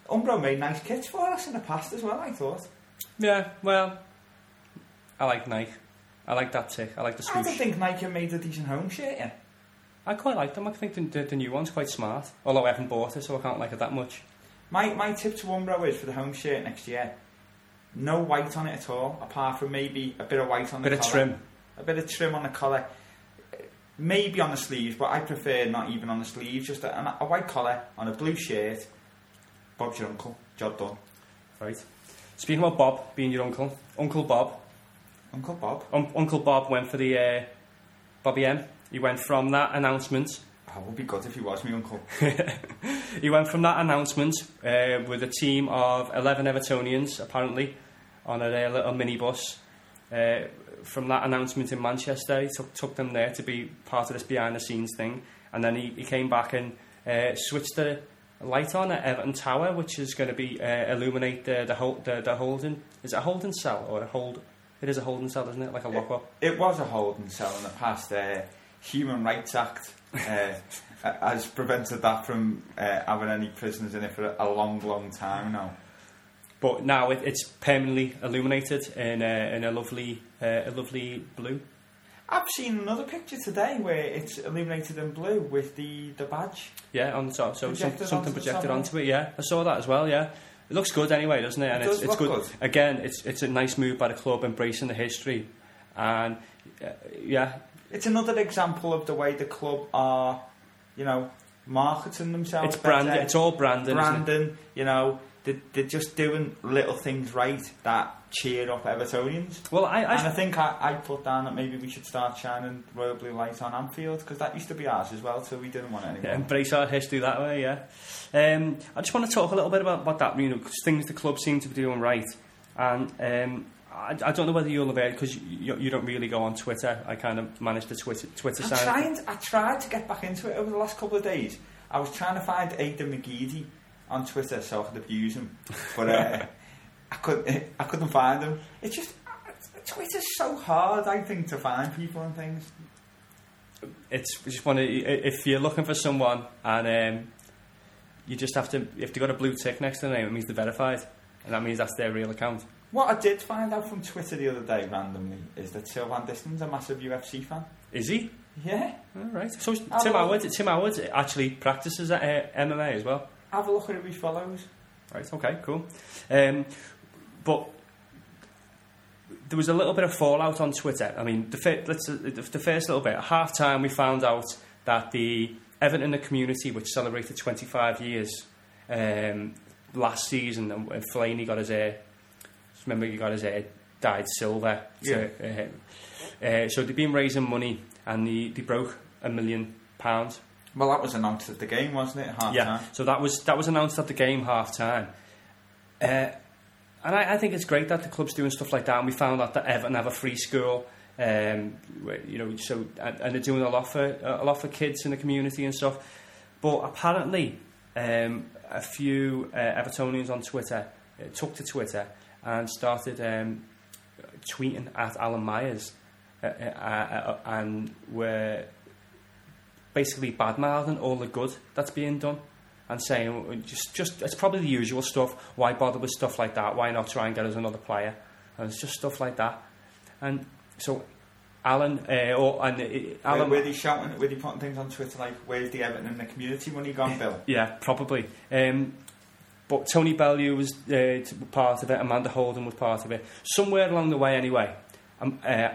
B: Umbro made nice kits for us in the past as well, I thought.
A: Yeah. Well, I like Nike. I like that tick. I like the
B: I don't think Nike made a decent home shirt, yeah.
A: I quite like them. I think the, the, the new one's quite smart. Although I haven't bought it, so I can't like it that much.
B: My my tip to Umbro is for the home shirt next year. No white on it at all, apart from maybe a bit of white on
A: Bit
B: the
A: of trim.
B: A bit of trim on the collar. Maybe on the sleeves, but I prefer not even on the sleeves. Just a, a white collar on a blue shirt. Bob's your uncle. Job done.
A: Right. Speaking about Bob being your uncle, Uncle Bob.
B: Uncle Bob.
A: Um, uncle Bob went for the uh, Bobby M. He went from that announcement.
B: It would be good if he was my uncle.
A: he went from that announcement uh, with a team of 11 Evertonians, apparently, on a uh, little minibus. Uh, from that announcement in Manchester, he took, took them there to be part of this behind the scenes thing. And then he, he came back and uh, switched the light on at Everton Tower, which is going to be uh, illuminate the, the, the, the Holden. Is it a Holden cell or a hold? It is a Holden cell, isn't it? Like a lock up.
B: It was a holding cell in the past. Uh, Human Rights Act uh, has prevented that from uh, having any prisoners in it for a long, long time now.
A: But now it, it's permanently illuminated in a, in a lovely, uh, a lovely blue.
B: I've seen another picture today where it's illuminated in blue with the, the badge.
A: Yeah, on the top. So some, something projected onto it. Yeah, I saw that as well. Yeah, it looks good anyway, doesn't it? And
B: It
A: it's, it's good.
B: good.
A: Again, it's it's a nice move by the club embracing the history, and uh, yeah,
B: It's another example of the way the club are, you know, marketing themselves.
A: it's branding. It's all branding. isn't it?
B: you know, they're, they're just doing little things right that cheer up Evertonians.
A: Well, I,
B: and I
A: I
B: think I, I put down that maybe we should start shining royal blue light on Anfield because that used to be ours as well, so we didn't want it
A: yeah, embrace our history that way. Yeah. Um, I just want to talk a little bit about, about that. You know, 'cause things the club seem to be doing right, and um, I, I don't know whether you're aware because you, you don't really go on Twitter. I kind of manage the Twitter Twitter
B: I
A: side.
B: tried, I tried to get back into it over the last couple of days. I was trying to find Aidan McGeady on Twitter so I could abuse him, but uh, I couldn't. I couldn't find him. It's just Twitter's so hard, I think, to find people and things.
A: it's just to if you're looking for someone and um, you just have to if they got a blue tick next to their name it means they're verified and that means that's their real account
B: What I did find out from Twitter the other day randomly is that Sylvain Distin's a massive UFC fan.
A: is he
B: Yeah,
A: all right so Tim. Howard Tim Howard actually practices at uh, MMA as well
B: have a look at who he follows.
A: right okay cool. Um, but there was a little bit of fallout on Twitter. I mean the, fir- let's, uh, the, first little bit. At half time we found out that the Everton the community which celebrated 25 years um, last season and Fellaini got his hair remember he got his hair dyed silver to, uh, uh, so they've been raising money and they, they broke a million pounds
B: Well, that was announced at the game, wasn't it? Half
A: yeah
B: time.
A: so that was that was announced at the game half time uh, and I, I think it's great that the club's doing stuff like that and we found out that Everton have a free school um, you know so and, and they're doing a lot for a lot for kids in the community and stuff but apparently um, a few uh, Evertonians on Twitter uh, took to Twitter and started um, tweeting at Alan Myers uh, uh, uh, and were basically bad mouthing all the good that's being done and saying "Oh, just just it's probably the usual stuff. Why bother with stuff like that? Why not try and get us another player? And it's just stuff like that. And so Alan uh, or and uh,
B: Were,
A: Alan,
B: were they shouting, were they putting things on Twitter like, where's the Everton and the community money gone, Bill?
A: yeah, probably. Um, but Tony Bellew was uh, part of it. Amanda Holden was part of it. Somewhere along the way, anyway, um, uh,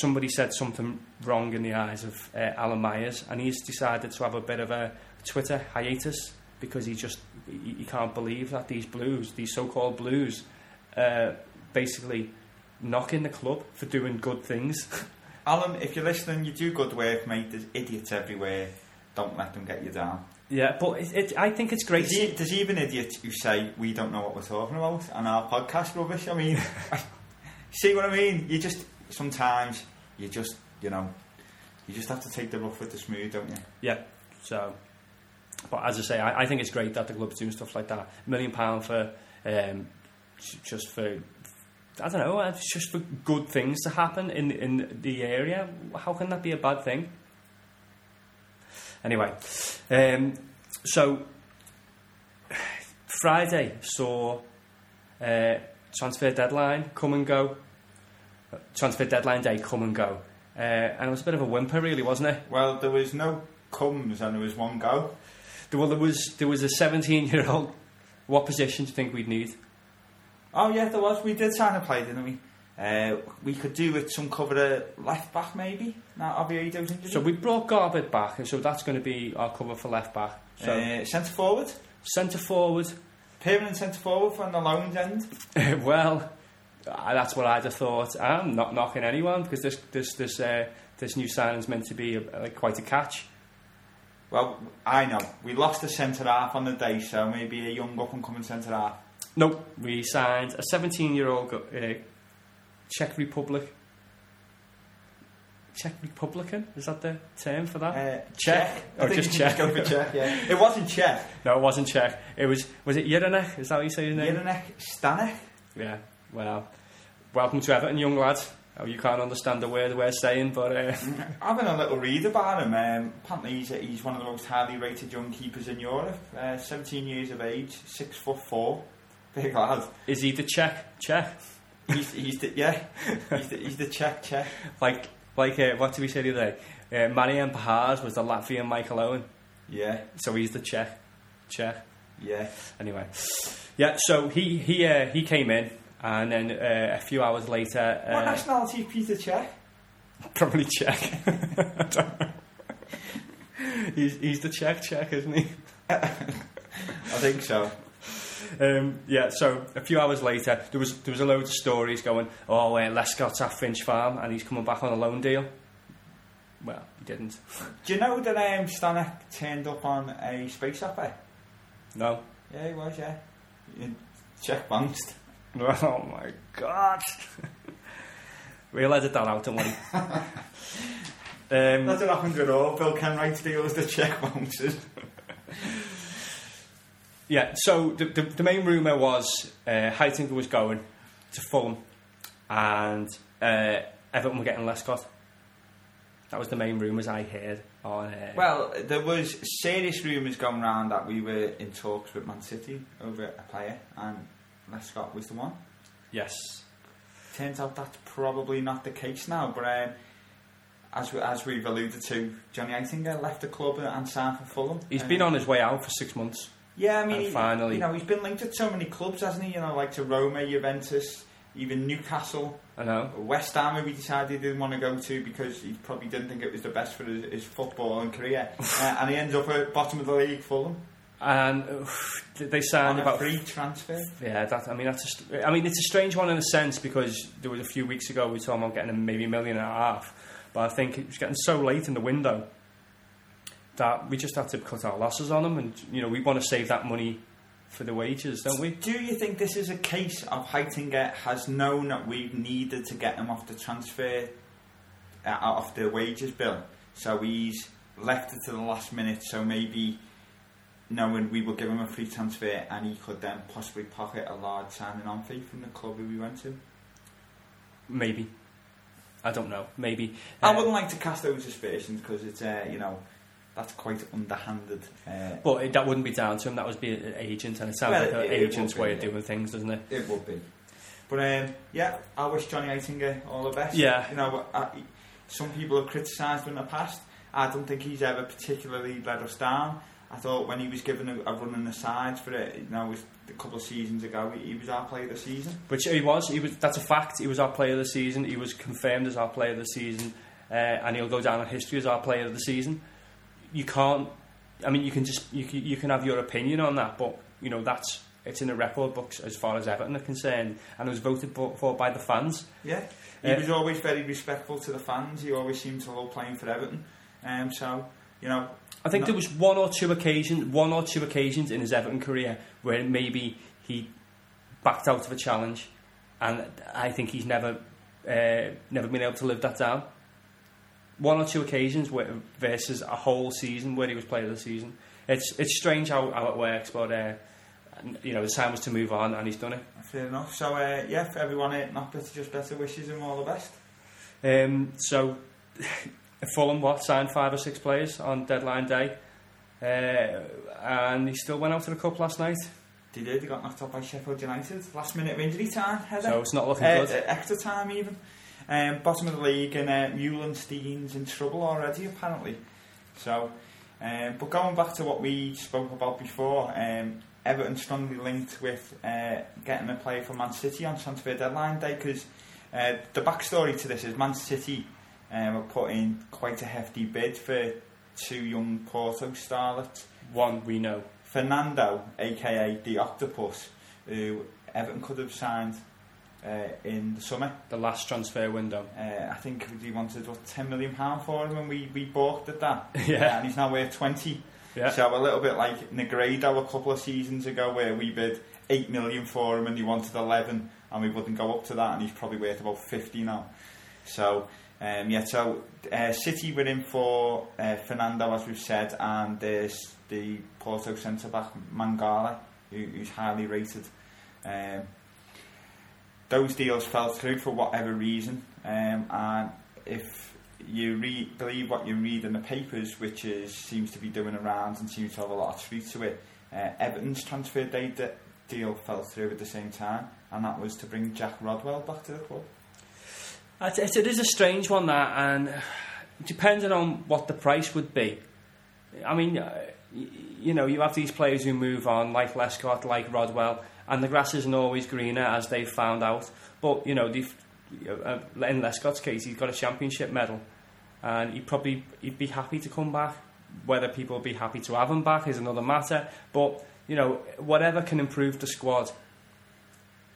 A: somebody said something wrong in the eyes of uh, Alan Myers, and he's decided to have a bit of a Twitter hiatus because he just he, he can't believe that these blues, these so-called blues, uh, basically knocking the club for doing good things.
B: Alan, if you're listening, you do good work, mate. There's idiots everywhere. Don't let them get you down.
A: yeah, but it, it, I think it's great.
B: There's, e- there's even idiots who say we don't know what we're talking about and our podcast rubbish. I mean, see what I mean? You just sometimes you just you know you just have to take the rough with the smooth, don't you?
A: Yeah. So, but as I say, I, I think it's great that the club's doing stuff like that. A million pound for um, just for I don't know, uh, it's just for good things to happen in in the area. How can that be a bad thing? Anyway, um, so Friday saw uh, transfer deadline come and go. Transfer deadline day come and go. Uh, and it was a bit of a whimper, really, wasn't it?
B: Well, there was no comes and there was one go.
A: Well, there was there was a 17 year old What position do you think we'd need?
B: Oh yeah, there was. We did sign a player, didn't we? Uh, we could do with some cover at left back maybe. Now Oviedo's injured.
A: So we brought Garbett back, and so that's going to be our cover for left back. So
B: uh, centre forward,
A: centre forward.
B: permanent centre forward from the loans end.
A: well, uh, that's what I'd have thought. I'm not knocking anyone because this this this uh, this new signing's meant to be a, like quite a catch.
B: Well, I know we lost a centre half on the day, so maybe a young up and coming centre half.
A: Nope, we signed a 17 year old uh, Czech Republic. Czech Republican? Is that the term for that?
B: Uh,
A: Czech? Or
B: think
A: just Czech?
B: Go for Czech, yeah. It wasn't Czech.
A: No, it wasn't Czech. It was was it Jiranek? Is that how you say his name?
B: Jelinek Stanek.
A: Yeah. Well, welcome to Everton, young lad. Oh, you can't understand the word we're saying, but uh,
B: Having a little read about him, um, apparently he's, he's one of the most highly rated young keepers in Europe. Uh, 17 years of age, six foot four, big lad.
A: is he the Czech? Czech?
B: He's, he's the yeah, he's the, he's the Czech Czech.
A: Like like uh, what did we say the other day? Uh, Marian Pahars was the Latvian Michael Owen,
B: Yeah,
A: so he's the Czech. Czech.
B: yeah.
A: Anyway, yeah. So he he uh, he came in, and then uh, a few hours later,
B: What
A: uh,
B: nationality is Petr Čech?
A: probably Czech. I don't know. he's he's the Czech Czech, isn't he?
B: I think so.
A: Um, yeah, so a few hours later, there was there was a load of stories going. Oh, uh, Lescott's at Finch Farm, and he's coming back on a loan deal. Well, he didn't.
B: Do you know that um, Stanek turned up on a space opera?
A: No.
B: Yeah, he was, yeah. In Czech bounced.
A: Oh my god. we'll edit that out, don't worry. um,
B: That's what happened with all Bill Kenwright steals the check bouncers.
A: yeah, so the, the, the main rumour was uh, Heitinga was going to Fulham, and uh, Everton were getting Lescott. That was the main rumours I heard on. Uh,
B: Well, there was serious rumours going around that we were in talks with Man City over a player, and Lescott was the one.
A: yes.
B: Turns out that's probably not the case now, but um, as, we, as we've alluded to, Johnny Heitinga left the club and signed for Fulham.
A: He's
B: Um,
A: been on his way out for six months.
B: Yeah, I mean, he-
A: finally-
B: you know, he's been linked to so many clubs, hasn't he? You know, like to Roma, Juventus, even Newcastle,
A: I know.
B: West Ham. Who he decided he didn't want to go to because he probably didn't think it was the best for his, his football and career, uh, and he ends up at bottom of the league, Fulham,
A: And uh, they signed
B: a
A: about
B: free transfer.
A: Yeah, that I mean that's a, I mean it's a strange one in a sense because there was a few weeks ago we were talking about getting a, maybe a million and a half, but I think it was getting so late in the window that we just had to cut our losses on them, and you know we want to save that money for the wages, don't we?
B: Do you think this is a case of Heitinga has known that we've needed to get him off the transfer, uh, off the wages bill, so he's left it to the last minute, so maybe knowing we will give him a free transfer and he could then possibly pocket a large signing on fee from the club we went to?
A: Maybe, I don't know. Maybe
B: I
A: Uh,
B: wouldn't like to cast those suspicions because it's, uh, you know, that's quite underhanded. Uh,
A: but it, that wouldn't be down to him. That would be an agent, and it sounds
B: Well,
A: like an
B: it- it
A: agent's
B: be,
A: way of
B: yeah.
A: doing things, doesn't it?
B: It would be. But um, yeah, I wish Johnny Heitinga all the best.
A: Yeah.
B: You know, I, some people have criticised him in the past. I don't think he's ever particularly let us down. I thought when he was given a, a run in the sides for it, you was a couple of seasons ago, he, he was our player of the season.
A: Which he was. He was. That's a fact. He was our player of the season. He was confirmed as our player of the season, uh, and he'll go down in history as our player of the season. You can't. I mean, you can just you can, you can have your opinion on that, but you know that's it's in the record books as far as Everton are concerned, and it was voted for, for by the fans.
B: Yeah. He
A: Uh,
B: was always very respectful to the fans. He always seemed to love playing for Everton. Um, so, you know,
A: I think there was one or two occasions, one or two occasions in his Everton career where maybe he backed out of a challenge, and I think he's never, uh, never been able to live that down. One or two occasions where, versus a whole season where he was player of the season. It's it's strange how, how it works, but uh, you know the time was to move on, and he's done it.
B: fair enough. So, uh, yeah, for everyone at Knockbit, just better wishes him all the best.
A: Um, so Fulham what signed five or six players on deadline day, uh, and he still went out to the cup last night.
B: They did. They got knocked out by Sheffield United. Last minute of injury time, header.
A: So it's not looking
B: Uh,
A: good.
B: uh, extra time even. Um, bottom of the league and uh, Meulensteen's in trouble already apparently. So, um, but going back to what we spoke about before, um, Everton strongly linked with uh, getting a player from Man City on transfer deadline day because uh, the backstory to this is Man City um, were putting quite a hefty bid for two young Porto starlets.
A: One we know.
B: Fernando, aka the Octopus, who Everton could have signed uh, in the summer.
A: The last transfer window.
B: Uh, I think we wanted what ten million pound for him, and we we balked at that.
A: Yeah.
B: Uh, and he's now worth twenty.
A: Yeah.
B: So a little bit like Negredo a couple of seasons ago, where we bid eight million for him, and he wanted eleven, and we wouldn't go up to that, and he's probably worth about fifty now. So. Um, yeah, so uh, City were in for uh, Fernando, as we've said, and there's the Porto centre back Mangala, who, who's highly rated. Um, those deals fell through for whatever reason, um, and if you read, believe what you read in the papers, which is seems to be doing around and seems to have a lot of truth to it, uh, Everton's transfer day de- deal fell through at the same time, and that was to bring Jack Rodwell back to the club.
A: It, is a strange one that, and depending on what the price would be. I mean, uh, you know, you have these players who move on, like Lescott, like Rodwell, and the grass isn't always greener, as they've found out. But you know, they've, uh, in Lescott's case, he's got a championship medal, and he'd probably he'd be happy to come back. Whether people be happy to have him back is another matter. But you know, whatever can improve the squad.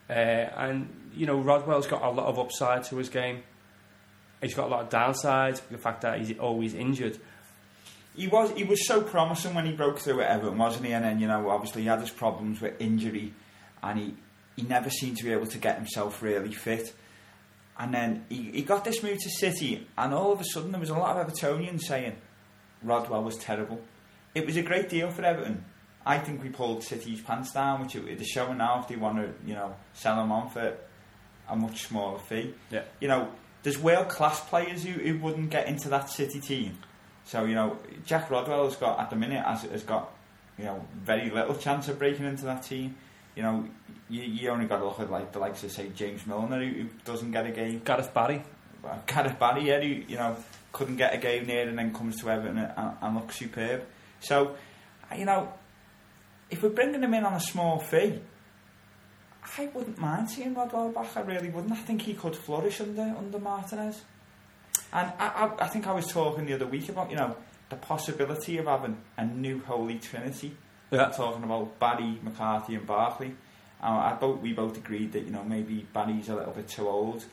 A: Uh, and you know, Rodwell's got a lot of upside to his game. He's got a lot of downside. The fact that he's always injured.
B: He was he was so promising when he broke through at Everton, wasn't he? And then you know, obviously he had his problems with injury, and he he never seemed to be able to get himself really fit. And then he, he got this move to City, and all of a sudden there was a lot of Evertonians saying Rodwell was terrible. It was a great deal for Everton. I think we pulled City's pants down, which it, they're showing now if they want to, you know, sell him on for a much smaller fee.
A: Yeah.
B: You know, there's world class players who, who wouldn't get into that City team. So you know, Jack Rodwell has got at the minute has, has got you know very little chance of breaking into that team. You know, you, you only got to look at like the likes of say James Milner who, who doesn't get a game.
A: Gareth Barry.
B: Gareth Barry, yeah, who you know couldn't get a game there and then comes to Everton and, and looks superb. So, you know, if we're bringing him in on a small fee, I wouldn't mind seeing Rodwell back. I really wouldn't. I think he could flourish under under Martinez. And I, I, I think I was talking the other week about you know the possibility of having a new holy trinity.
A: Yeah.
B: Talking about Barry, McCarthy, and Barkley. Uh, I both we both agreed that you know maybe Barry's a little bit too old,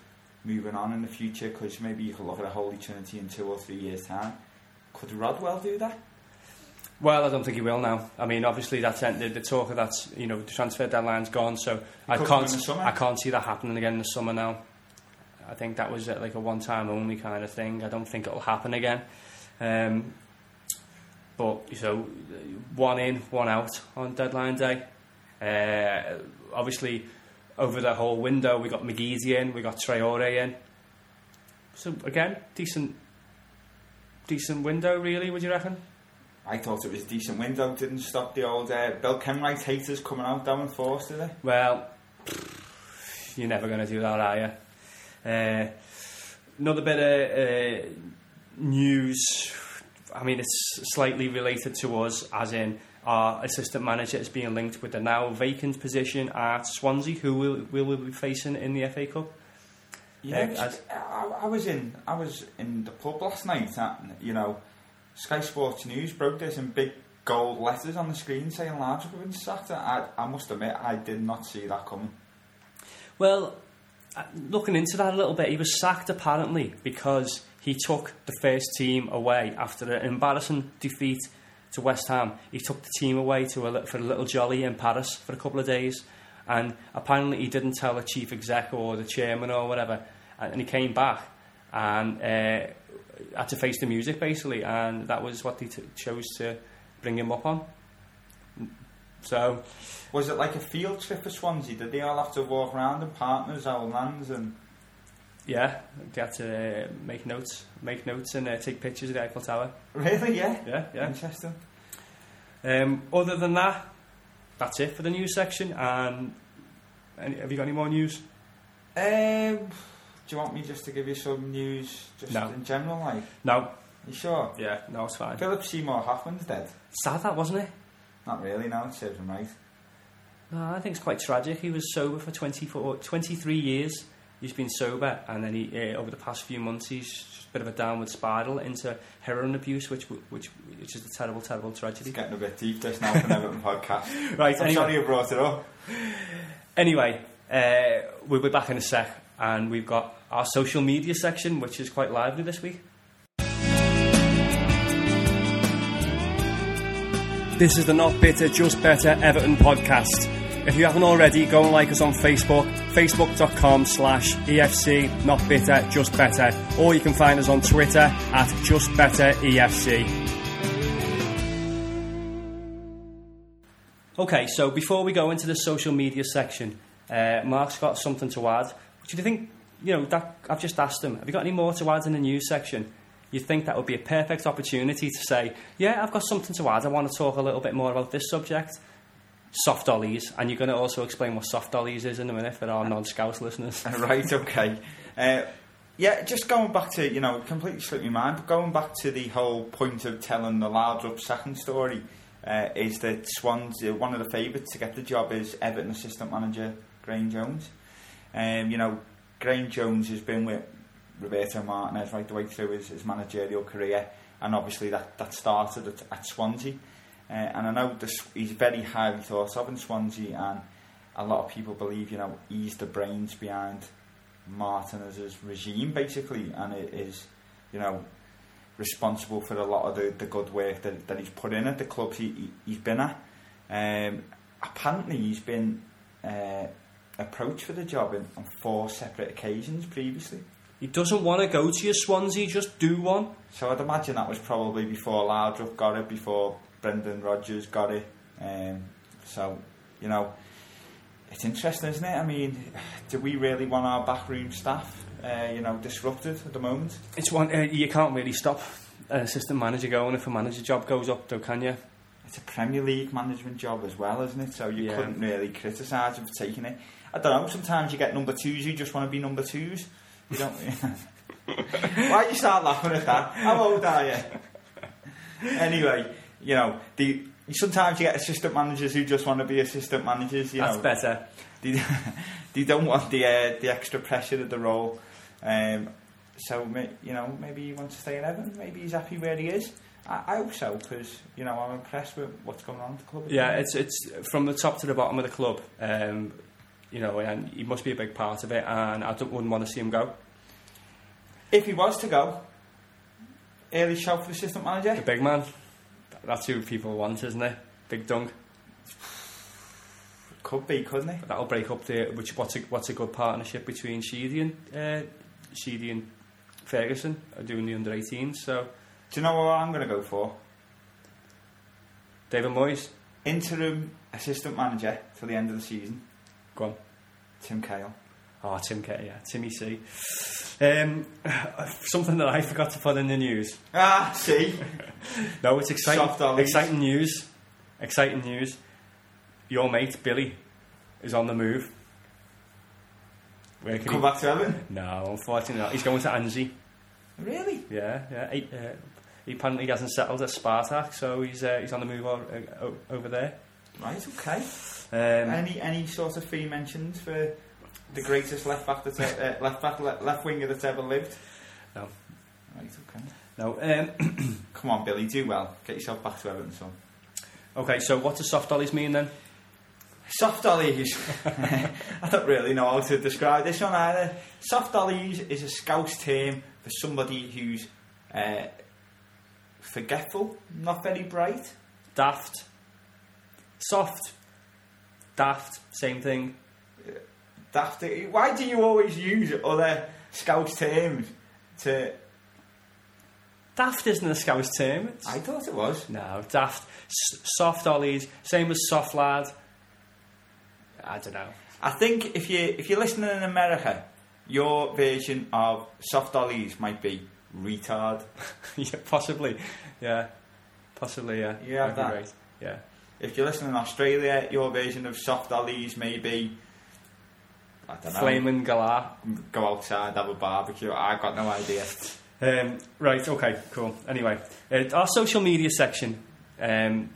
B: moving on in the future because maybe you could look at a holy trinity in two or three years' time. Could Rodwell do that?
A: Well, I don't think he will now. I mean, obviously that's the, the talk of that. you know the transfer deadline's gone, so I can't
B: come in the summer.
A: I can't see that happening again in the summer now. I think that was uh, like a one time only kind of thing. I don't think it'll happen again. Um, but you so one in, one out on deadline day. Uh, obviously, over the whole window, we got McGeady in, we got Traore in. So again, decent, decent window, really. Would you reckon?
B: I thought it was a decent window. Didn't stop the old uh, Bill Kenwright haters coming out down in force, did they?
A: Well, you're never going to do that, are you? Uh, another bit of uh, news. I mean, it's slightly related to us, as in our assistant manager is being linked with the now vacant position at Swansea, who will will we be facing in the FA Cup.
B: Yeah,
A: Uh,
B: I was in I was in the pub last night, and you know, Sky Sports News broke this in big gold letters on the screen saying Large had been sacked. I, I must admit, I did not see that coming.
A: Well, uh, looking into that a little bit, he was sacked apparently because he took the first team away after an embarrassing defeat to West Ham. He took the team away to a, for a little jolly in Paris for a couple of days, and apparently he didn't tell the chief exec or the chairman or whatever, and he came back and uh, had to face the music basically, and that was what they t- chose to bring him up on. So.
B: Was it like a field trip for Swansea? Did they all have to walk around in partners, our lands, and
A: Yeah, they had to uh, make notes, make notes, and uh, take pictures of the Eiffel Tower.
B: really? Yeah,
A: Yeah, yeah.
B: interesting.
A: Um, other than that, that's it for the news section. And any, have you got any more news?
B: Um, do you want me just to give you some news, just
A: No.
B: in general? Like,
A: No.
B: you sure?
A: Yeah, no, it's fine.
B: Philip Seymour Hoffman's dead.
A: Sad that wasn't it?
B: Not really. No, it serves him right.
A: Oh, I think it's quite tragic. He was sober for 24, 23 years. He's been sober, and then he, uh, over the past few months, he's just a bit of a downward spiral into heroin abuse, which which which is a terrible, terrible
B: It's
A: tragedy.
B: getting a bit deep this now for an Everton podcast.
A: Right.
B: I'm
A: Anyway,
B: sorry you brought it up.
A: anyway uh, we'll be back in a sec, and we've got our social media section, which is quite lively this week. This is the Not Bitter, Just Better Everton podcast. If you haven't already, go and like us on Facebook, facebook.com slash EFC Not Bitter, Just Better, or you can find us on Twitter at Just Better EFC. Okay, so before we go into the social media section, uh, Mark's got something to add. Do you think, you know, that I've just asked them, have you got any more to add in the news section? You think that would be a perfect opportunity to say, yeah, I've got something to add. I want to talk a little bit more about this subject. Soft dollies, and you're going to also explain what soft dollies is in a minute for our non-scout listeners.
B: right, okay. Uh, yeah, just going back to, you know, completely slipped my mind, but going back to the whole point of telling the Laudrup second story uh, is that Swans, uh, one of the favourites to get the job is Everton assistant manager Graham Jones. Um, you know, Graham Jones has been with Roberto Martinez right the way through his, his managerial career, and obviously that, that started at, at Swansea. Uh, and I know this, he's very highly thought of in Swansea, and a lot of people believe, you know, he's the brains behind Martinez's regime, basically, and it is, you know, responsible for a lot of the, the good work that, that he's put in at the clubs he, he, he's been at. Um, apparently, he's been uh, approached for the job in, on four separate occasions previously.
A: He doesn't want to go to your Swansea, just do one.
B: So I'd imagine that was probably before Laudrup got it, before Brendan Rodgers got it. Um, so, you know, it's interesting, isn't it? I mean, do we really want our backroom staff, uh, you know, disrupted at the moment?
A: It's one uh, you can't really stop an assistant manager going if a manager job goes up, though, can you?
B: It's a Premier League management job as well, isn't it? So you
A: Yeah.
B: couldn't really criticise him for taking it. I don't know. Sometimes you get number twos who just want to be number twos. You don't. Why you start laughing at that? How old are you? anyway, you know the. Sometimes you get assistant managers who just want to be assistant managers. You
A: That's
B: know,
A: better.
B: they, they don't want the uh, the extra pressure of the role. Um, so you know, maybe he wants to stay in Everton. Maybe he's happy where he is. I, I hope so because you know I'm impressed with what's going on at the club.
A: Yeah, it's it's from the top to the bottom of the club. Um, you know, and he must be a big part of it, and I don't, wouldn't want to see him go.
B: If he was to go, early shout for the assistant manager.
A: The big man, that's who people want, isn't it? Big Dunk.
B: Could be, couldn't he?
A: That'll break up the which what's a, what's a good partnership between Sheedy and uh, Sheedy and Ferguson are doing the under 18s. So
B: Do you know what I'm going to go for?
A: David Moyes,
B: Interim assistant manager till the end of the season.
A: Go on.
B: Tim Cahill.
A: Oh, Tim K, yeah, Timmy C. Um, something that I forgot to put in the news.
B: Ah, see.
A: No, it's exciting. Exciting news. Exciting news. Your mate Billy is on the move. Where can
B: Come
A: he?
B: back to Everton.
A: No, unfortunately not. He's going to Anzhi.
B: Really?
A: Yeah, yeah. He, uh, he apparently hasn't settled at Spartak, so he's uh, he's on the move o- o- over there.
B: Right. Okay.
A: Um,
B: any any sort of fee mentioned for the greatest left back that's uh, left back le- left winger that's ever lived?
A: No.
B: Right. Okay.
A: no. Um,
B: Come on, Billy. Do well. Get yourself back to Everton, son.
A: okay, so what does soft dollies mean then?
B: Soft dollies. I don't really know how to describe this one either. Soft dollies is a scouse term for somebody who's uh, forgetful, not very bright.
A: Daft. Soft. Daft. Same thing.
B: Daft. Why do you always use other scouse terms to?
A: Daft isn't a scouse term. It's,
B: I thought it was.
A: No, daft. S- soft ollies, same as soft lad. I don't know.
B: I think if you if you're listening in America, your version of soft ollies might be retard.
A: yeah, possibly. Yeah, possibly. Yeah,
B: You have
A: That'd be
B: that?
A: great. Yeah,
B: If you're listening in Australia, your version of soft alleys may be. I don't know.
A: flaming galah.
B: Go outside, have a barbecue. I've got no idea.
A: Um, right. Okay. Cool. Anyway, uh, our social media section. Um,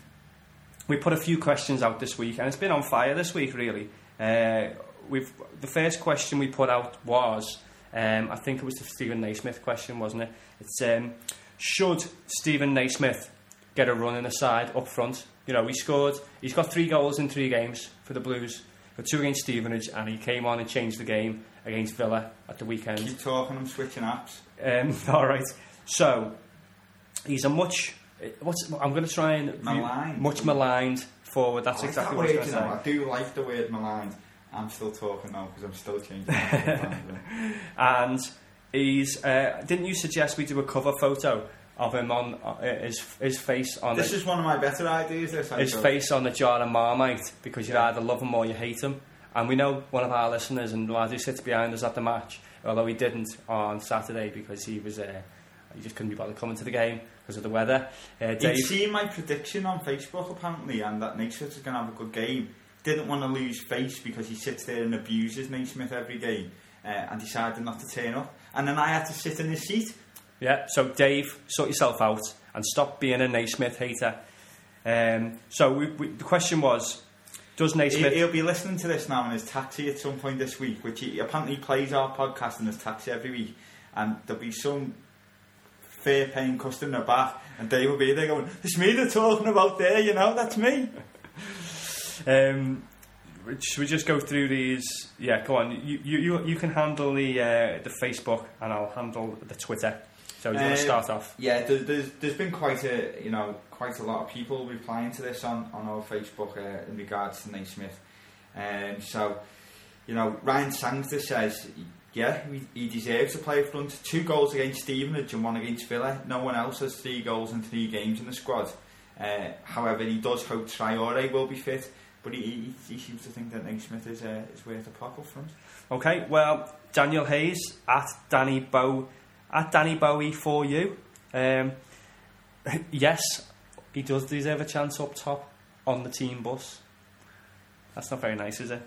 A: we put a few questions out this week, and it's been on fire this week, really. Uh, we've the first question we put out was, um, I think it was the Stephen Naismith question, wasn't it? It's um, should Stephen Naismith get a run in the side up front? You know, he scored. He's got three goals in three games for the Blues. Got two against Stevenage, and he came on and changed the game against Villa at the weekend.
B: Keep talking, I'm switching apps.
A: Um, all right. So he's a much. What's I'm going to try and
B: Maligned.
A: much maligned forward. That's
B: like
A: exactly
B: that
A: what I
B: word,
A: was
B: you
A: going to
B: I do like the word maligned. I'm still talking now because I'm still changing.
A: And he's. Uh, didn't you suggest we do a cover photo of him on uh, his his face on
B: this
A: the,
B: is one of my better ideas. This I
A: his
B: thought.
A: face on the jar of Marmite because you
B: Yeah.
A: either love him or you hate him. And we know one of our listeners and the lad who sits behind us at the match, although he didn't on Saturday because he was uh, he just couldn't be bothered coming to the game because of the weather. Uh,
B: He'd seen my prediction on Facebook apparently, and that Naismith is going to have a good game. Didn't want to lose face because he sits there and abuses Naismith every game, uh, and decided not to turn up. And then I had to sit in his seat.
A: Yeah. So Dave, sort yourself out and stop being a Naismith hater. Um, so we, we, the question was, does
B: He,
A: Naismith?
B: he'll be listening to this now in his taxi at some point this week, which he apparently plays our podcast in his taxi every week, and there'll be some fair paying customer back, and Dave will be there going, "It's me they're talking about there, you know, that's me."
A: Um, should we just go through these? Yeah, go on. You you, you, you can handle the uh, the Facebook, and I'll handle the Twitter. So you want to start off?
B: Yeah, there, there's there's been quite a you know quite a lot of people replying to this on, on our Facebook uh, in regards to Naismith. Um, so you know Ryan Sangster says yeah he, he deserves to play up front. Two goals against Stevenage and one against Villa. No one else has three goals in three games in the squad. Uh, however, he does hope Traore will be fit. But he, he, he seems to think that Naismith is, uh, is worth a pop up front.
A: Okay. Well, Daniel Hayes at Danny Bow at Danny Bowie for you. Um, yes, he does deserve a chance up top on the team bus. That's not very nice, is it?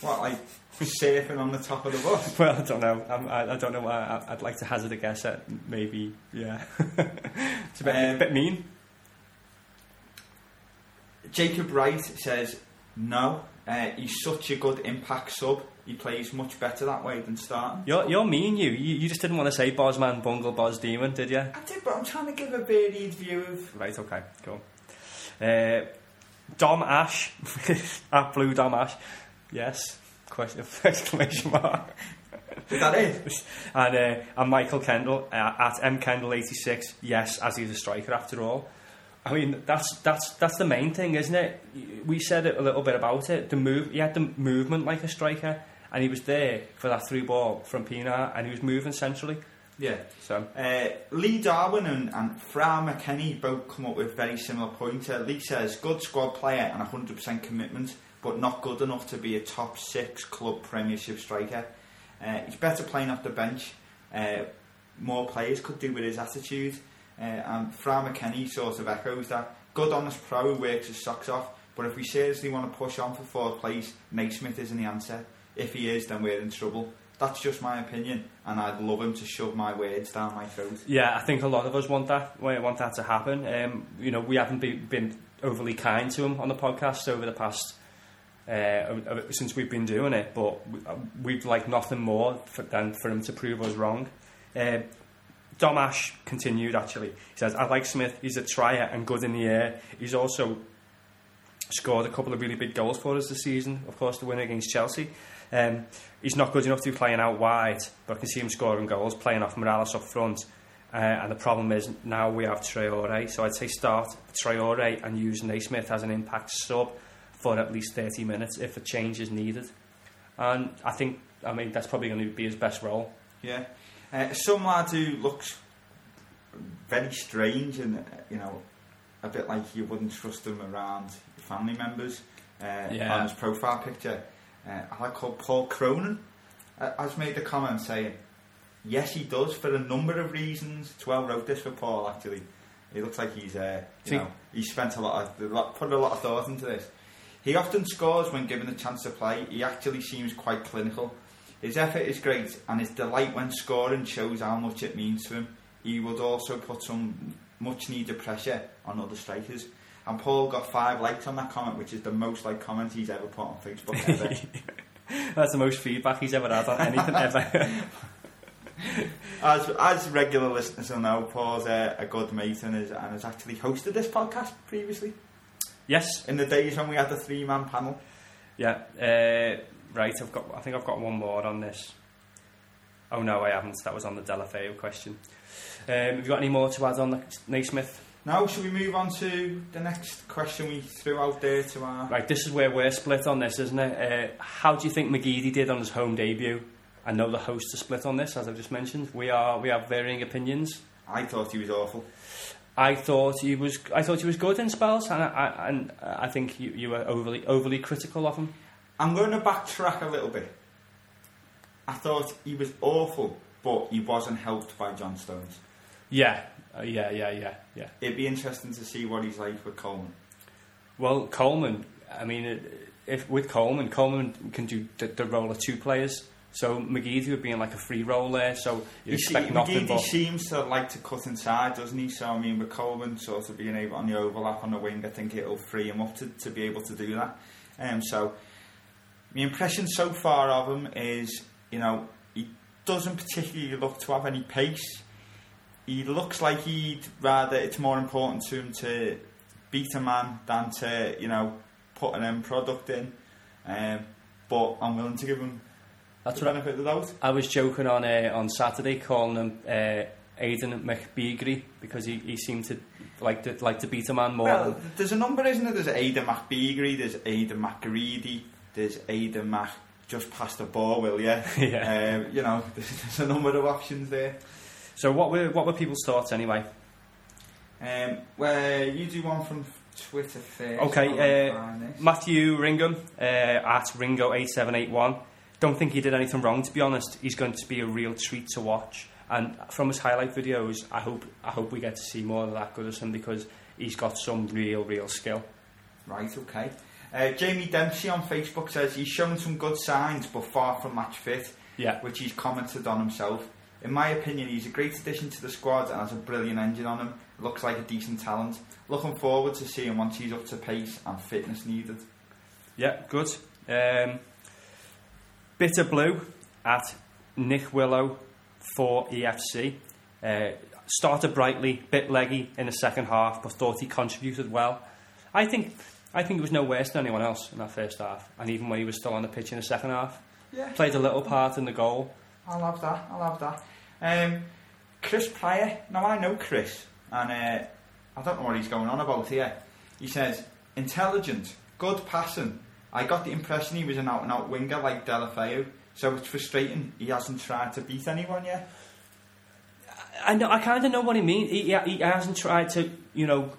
B: What, like surfing on the top of the bus?
A: Well, I don't know. I'm, I, I don't know. I, I'd like to hazard a guess at maybe. Yeah, it's a bit,
B: Um,
A: a bit mean.
B: Jacob Wright says no. Uh, he's such a good impact sub. He plays much better that way than starting.
A: You're, you're mean, you. you. You just didn't want to say Bosman, Bungle, Bos Demon, did you?
B: I did, but I'm trying to give a varied view of.
A: Right, okay, cool. Uh, Dom Ash, at Blue Dom Ash, yes, question, exclamation mark.
B: Is that it?
A: And, uh, and Michael Kendall, uh, at M Kendall 86, yes, as he's a striker after all. I mean, that's that's that's the main thing, isn't it? We said it a little bit about it. The move, he had the movement like a striker, and he was there for that through ball from Pienaar, and he was moving centrally.
B: Yeah.
A: So
B: Uh, Lee Darwin and, and Fra McKenny both come up with very similar points. Uh, Lee says, good squad player and 100% commitment, but not good enough to be a top six club premiership striker. Uh, he's better playing off the bench. Uh, more players could do with his attitude. Uh, and Fra McKenny sort of echoes that. Good honest pro who works his socks off, but if we seriously want to push on for fourth place, Naismith isn't the answer. If he is, then we're in trouble. That's just my opinion, and I'd love him to shove my words down my throat.
A: Yeah, I think a lot of us want that. We want that to happen. Um, you know, we haven't been, been overly kind to him on the podcast over the past uh, since we've been doing it, but we- uh, we'd like nothing more for, than for him to prove us wrong. Uh, Dom Ash continued actually. He says, "I like Smith. He's a trier and good in the air. He's also scored a couple of really big goals for us this season. Of course, the win against Chelsea." Um, he's not good enough to be playing out wide, but I can see him scoring goals, playing off Morales up front. Uh, and the problem is now we have Traore, so I'd say start Traore and use Naismith as an impact sub for at least 30 minutes if a change is needed. And I think, I mean, that's probably going to be his best role.
B: Yeah. Uh, some lad who looks very strange and, you know, a bit like you wouldn't trust him around your family members uh,
A: Yeah.
B: on his profile picture. Uh, I like called Paul Cronin uh, has made a comment saying, yes, he does for a number of reasons. Twelve wrote this for Paul, actually. He looks like he's, uh, you
A: See-
B: know, he spent a lot of, put a lot of thought into this. He often scores when given a chance to play. He actually seems quite clinical. His effort is great, and his delight when scoring shows how much it means to him. He would also put some much needed pressure on other strikers. And Paul got five likes on that comment, which is the most like comment he's ever put on Facebook ever.
A: That's the most feedback he's ever had on anything ever.
B: as as regular listeners will know, Paul's a, a good mate and has, and has actually hosted this podcast previously.
A: yes.
B: In the days when we had the three man panel.
A: Yeah. Uh, right. I've got. I think I've got one more on this. Oh no, I haven't. That was on the Deulofeu question. Um, have you got any more to add on the Naismith?
B: Now, should we move on to the next question we threw out there to our.
A: Right. This is where we're split on this, isn't it? Uh, how do you think McGeady did on his home debut? I know the hosts are split on this, as I've just mentioned. We are. We have varying opinions.
B: I thought he was awful.
A: I thought he was. I thought he was good in spells, and I, I, and I think you, you were overly overly critical of him.
B: I'm going to backtrack a little bit. I thought he was awful, but he wasn't helped by John Stones.
A: Yeah, uh, yeah, yeah, yeah, yeah.
B: It'd be interesting to see what he's like with Coleman.
A: Well, Coleman. I mean, uh, if with Coleman, Coleman can do the, the role of two players. So McGeady would be in like a free role there. So you
B: You see,
A: nothing
B: McGeady
A: but
B: seems to like to cut inside, doesn't he? So I mean, with Coleman sort of being able on the overlap on the wing, I think it'll free him up to, to be able to do that. Um, so my impression so far of him is, you know, he doesn't particularly look to have any pace. He looks like he'd rather it's more important to him to beat a man than to, you know, put an end product in. Um, but I'm willing to give him
A: that's
B: the benefit of the doubt.
A: I was joking on uh, on Saturday, calling him uh, Aidan McBeagry because he, he seemed to like to like to beat a man more.
B: Well, there's a number, isn't there? There's Ada McBeagry, there's Ada McGreedy, there's Ada Mac just past the ball, will you?
A: Yeah.
B: Um, you know, there's, there's a number of options there.
A: So what were what were people's thoughts anyway?
B: Um, where you do one from Twitter first.
A: Okay, uh. Matthew Ringham uh, at Ringo8781. Don't think he did anything wrong, to be honest. He's going to be a real treat to watch. And from his highlight videos, I hope I hope we get to see more of that Goodison because he's got some real, real skill.
B: Right, okay. Uh, Jamie Dempsey on Facebook says he's shown some good signs, but far from match fit,
A: Yeah.
B: which he's commented on himself. In my opinion, he's a great addition to the squad and has a brilliant engine on him. Looks like a decent talent. Looking forward to seeing once he's up to pace and fitness needed.
A: Yeah, good. Um, Bitter Blue at Nick Willow for EFC. Uh, started brightly, bit leggy in the second half, but thought he contributed well. I think I think he was no worse than anyone else in that first half, and even when he was still on the pitch in the second half,
B: Yeah,
A: played a little part in the goal.
B: I'll have that. I'll have that. Um, Chris Pryor. Now I know Chris, and uh, I don't know what he's going on about here. He says intelligent, good passing. I got the impression he was an out and out winger like Deulofeu. So it's frustrating. He hasn't tried to beat anyone yet.
A: I know. I kind of know what he means. He, he, he hasn't tried to, you know,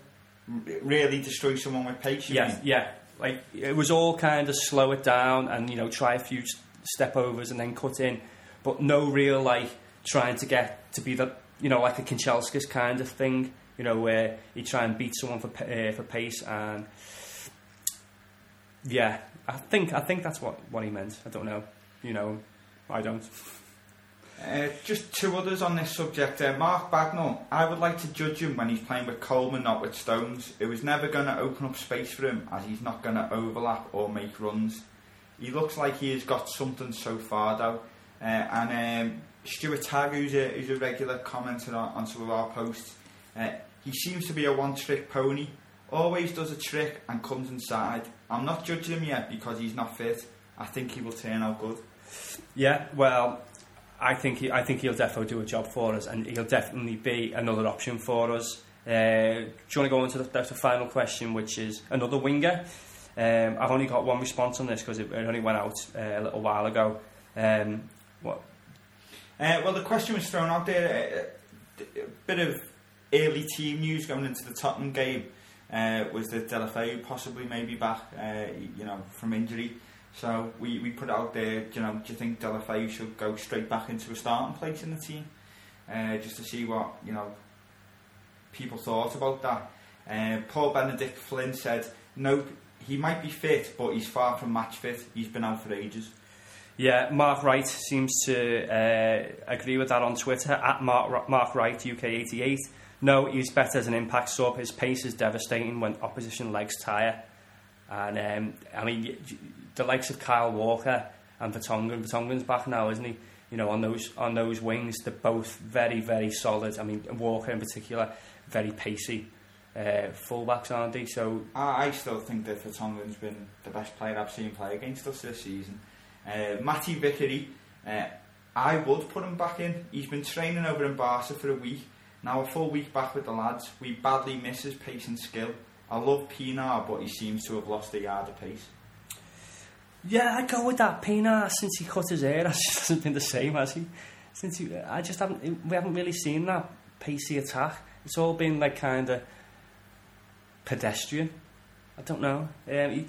B: really destroy someone with pace.
A: yeah,
B: mean?
A: yeah. Like it was all kind of slow it down and you know try a few step overs and then cut in, but no real like trying to get to be the you know like a Kanchelskis kind of thing. You know where you try and beat someone for uh, for pace and yeah, I think I think that's what what he meant. I don't know. You know, I don't.
B: Uh, just two others on this subject. Uh, Mark Bagnall, I would like to judge him when he's playing with Coleman, not with Stones. It was never going to open up space for him, as he's not going to overlap or make runs. He looks like he has got something so far, though. Uh, and um, Stuart Tagg, who's a, who's a regular commenter on, on some of our posts, uh, he seems to be a one-trick pony. Always does a trick and comes inside. I'm not judging him yet because he's not fit. I think he will turn out good.
A: Yeah, well, I think he, I think he'll definitely do a job for us, and he'll definitely be another option for us. Uh, do you want to go on to the, the final question, which is another winger? Um, I've only got one response on this because it, it only went out uh, a little while ago. Um, what?
B: Uh, well, the question was thrown out there. uh, A, bit of early team news going into the Tottenham game uh, was that Deulofeu possibly maybe back, uh, you know, from injury. So we, we put out there, you know, do you think Deulofeu should go straight back into a starting place in the team? Just to see what, you know, people thought about that. Paul Benedict Flynn said, no, he might be fit, but he's far from match fit. He's been out for ages.
A: Yeah, Mark Wright seems to uh, agree with that on Twitter at Mark, Mark Wright UK88. No, he's better as an impact sub. His pace is devastating when opposition legs tire. And um, I mean, the likes of Kyle Walker and Vertonghen. Vertonghen's back now, isn't he? You know, on those on those wings, they're both very, very solid. I mean, Walker in particular, very pacey. Uh, fullbacks, aren't they? So
B: I, I still think that Vertonghen's been the best player I've seen play against us this season. Uh, Matty Vickery, uh, I would put him back in. He's been training over in Barca for a week. Now a full week back with the lads. We badly miss his pace and skill. I love Pienaar, but he seems to have lost a yard of pace.
A: Yeah, I go with that. Pienaar since he cut his hair has just hasn't been the same, has he? Since he, I just haven't. We haven't really seen that pacey attack. It's all been like kind of pedestrian. I don't know. Um, he,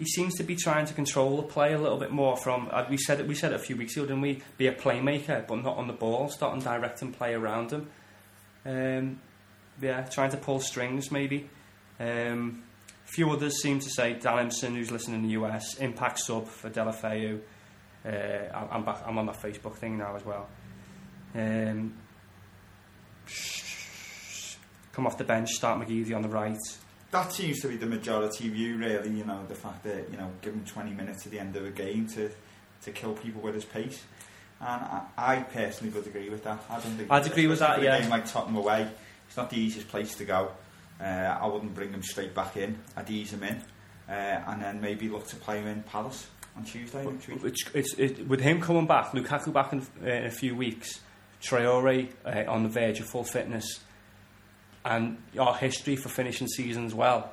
A: he seems to be trying to control the play a little bit more. From uh, we said it. We said it a few weeks ago, didn't we? Be a playmaker, but not on the ball. Starting directing play around him. Um, yeah, trying to pull strings maybe. Um, few others seem to say Dan Impson, who's listening in the US, impact sub for Deulofeu. Uh, I'm, back, I'm on that Facebook thing now as well. Um, come off the bench, start McGeady on the right.
B: That seems to be the majority view, really. You know, the fact that you know, give him 20 minutes at the end of a game to to kill people with his pace. And I, I personally would agree with that. I don't think
A: I'd agree with that, yeah.
B: A game like Tottenham away, it's not the easiest place to go. Uh, I wouldn't bring him straight back in. I'd ease him in, uh, and then maybe look to play him in Palace on Tuesday next week.
A: It's, it's, it, with him coming back, Lukaku back in, uh, in a few weeks, Traoré uh, on the verge of full fitness, and our history for finishing seasons well,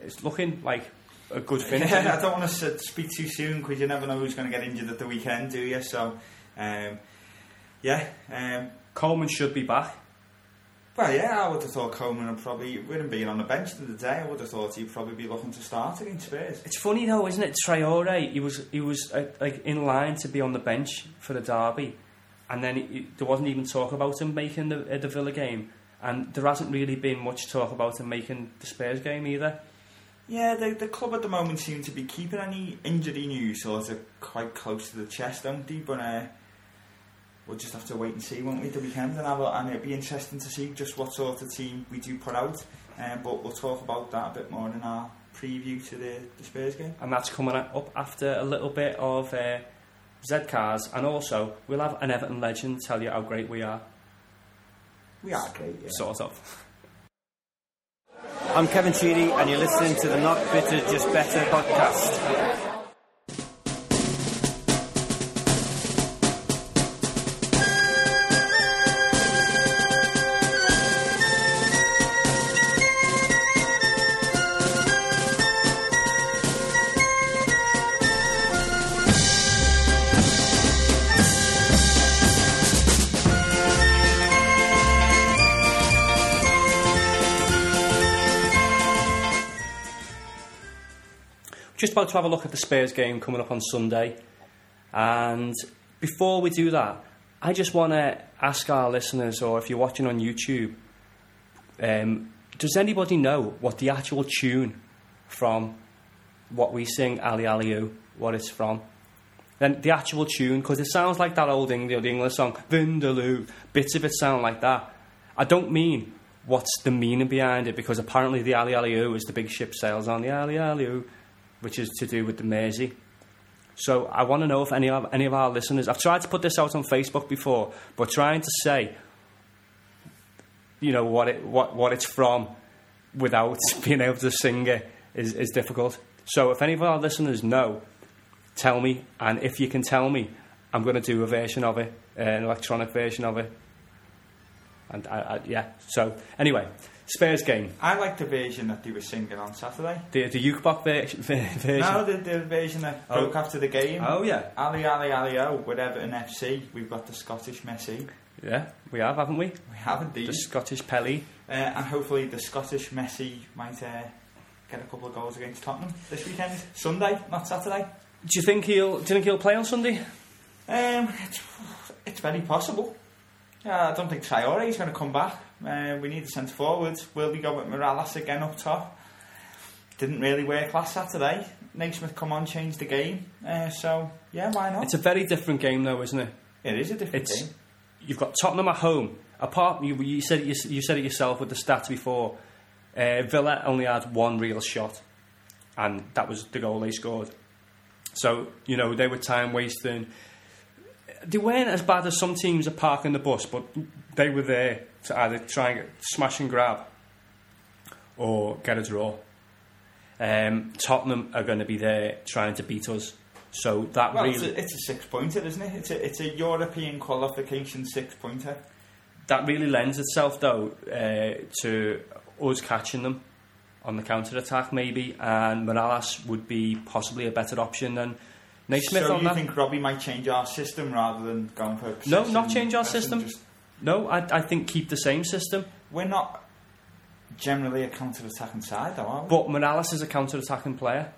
A: it's looking like a good finish.
B: Yeah, I don't want to speak too soon because you never know who's going to get injured at the weekend, do you? So, um, yeah. Um,
A: Coleman should be back.
B: well, yeah, I would have thought Coleman would probably, with him being on the bench the other day, I would have thought he'd probably be looking to start against Spurs.
A: It's funny though, isn't it? Traoré, he was he was uh, like in line to be on the bench for the derby, and then he, there wasn't even talk about him making the uh, the Villa game, and there hasn't really been much talk about him making the Spurs game either.
B: Yeah, the, the club at the moment seem to be keeping any injury news sort of quite close to the chest, don't they? But uh, we'll just have to wait and see, won't we, the weekend? And, have a, and it'll be interesting to see just what sort of team we do put out. Um, but we'll talk about that a bit more in our preview to the, the Spurs game.
A: and that's coming up after a little bit of uh, Z cars, and also we'll have an Everton legend tell you how great we are,
B: We are great, yeah.
A: sort of.
C: I'm Kevin Sheedy, and you're listening to the Not Bitter, Just Better podcast.
A: Just about to have a look at the Spurs game coming up on Sunday. And before we do that, I just want to ask our listeners, or if you're watching on YouTube, um, does anybody know what the actual tune from what we sing, Ali Ali O, what it's from? Then the actual tune, because it sounds like that old English, the English song, Vindaloo. Bits of it sound like that. I don't mean what's the meaning behind it, because apparently the Ali Ali is the big ship sails on the Ali Ali which is to do with the Mersey. So I want to know if any of any of our listeners. I've tried to put this out on Facebook before, but trying to say, you know, what it what what it's from, without being able to sing it is is difficult. So if any of our listeners know, tell me, and if you can tell me, I'm going to do a version of it, an electronic version of it. And I, I, yeah. So anyway, Spurs game,
B: I like the version that they were singing on Saturday.
A: the the Ukebok ver- ver- version.
B: No, the, the version that
A: Oh.
B: broke after the game.
A: Oh yeah,
B: Ali, Ali, Ali, oh, with Everton FC, we've got the Scottish Messi.
A: yeah, we have, haven't we?
B: We have indeed.
A: The Scottish Pelly.
B: Uh, and hopefully the Scottish Messi might uh, get a couple of goals against Tottenham this weekend. Sunday, not Saturday.
A: Do you think he'll? Do you think he'll play on Sunday?
B: Um, it's, it's very possible. Yeah, I don't think Traoré is going to come back. Uh, we need a centre forward. Will we go with Mirallas again up top? Didn't really work last Saturday. Naismith come on, changed the game. Uh, so yeah, why not?
A: It's a very different game, though, isn't it?
B: it is a different
A: It's
B: game.
A: you've got Tottenham at home apart you, you said it, you said it yourself with the stats before. Uh, Villa only had one real shot, and that was the goal they scored. So you know they were time wasting. They weren't as bad as some teams are parking the bus, but they were there to either try and get, smash and grab or get a draw. Um, Tottenham are going to be there trying to beat us. So that
B: Well,
A: really
B: it's, a, it's a six pointer, isn't it? It's a, it's a European qualification six pointer.
A: that really lends itself though uh, to us catching them on the counter attack maybe, and Mirallas would be possibly a better option than Naismith
B: so
A: on
B: you
A: that.
B: think Robbie might change our system rather than going for
A: No, not change our system.
B: just-
A: No, I, I think keep the same system.
B: we're not generally a counter-attacking side, though, are we?
A: But Mirallas is a counter attacking player.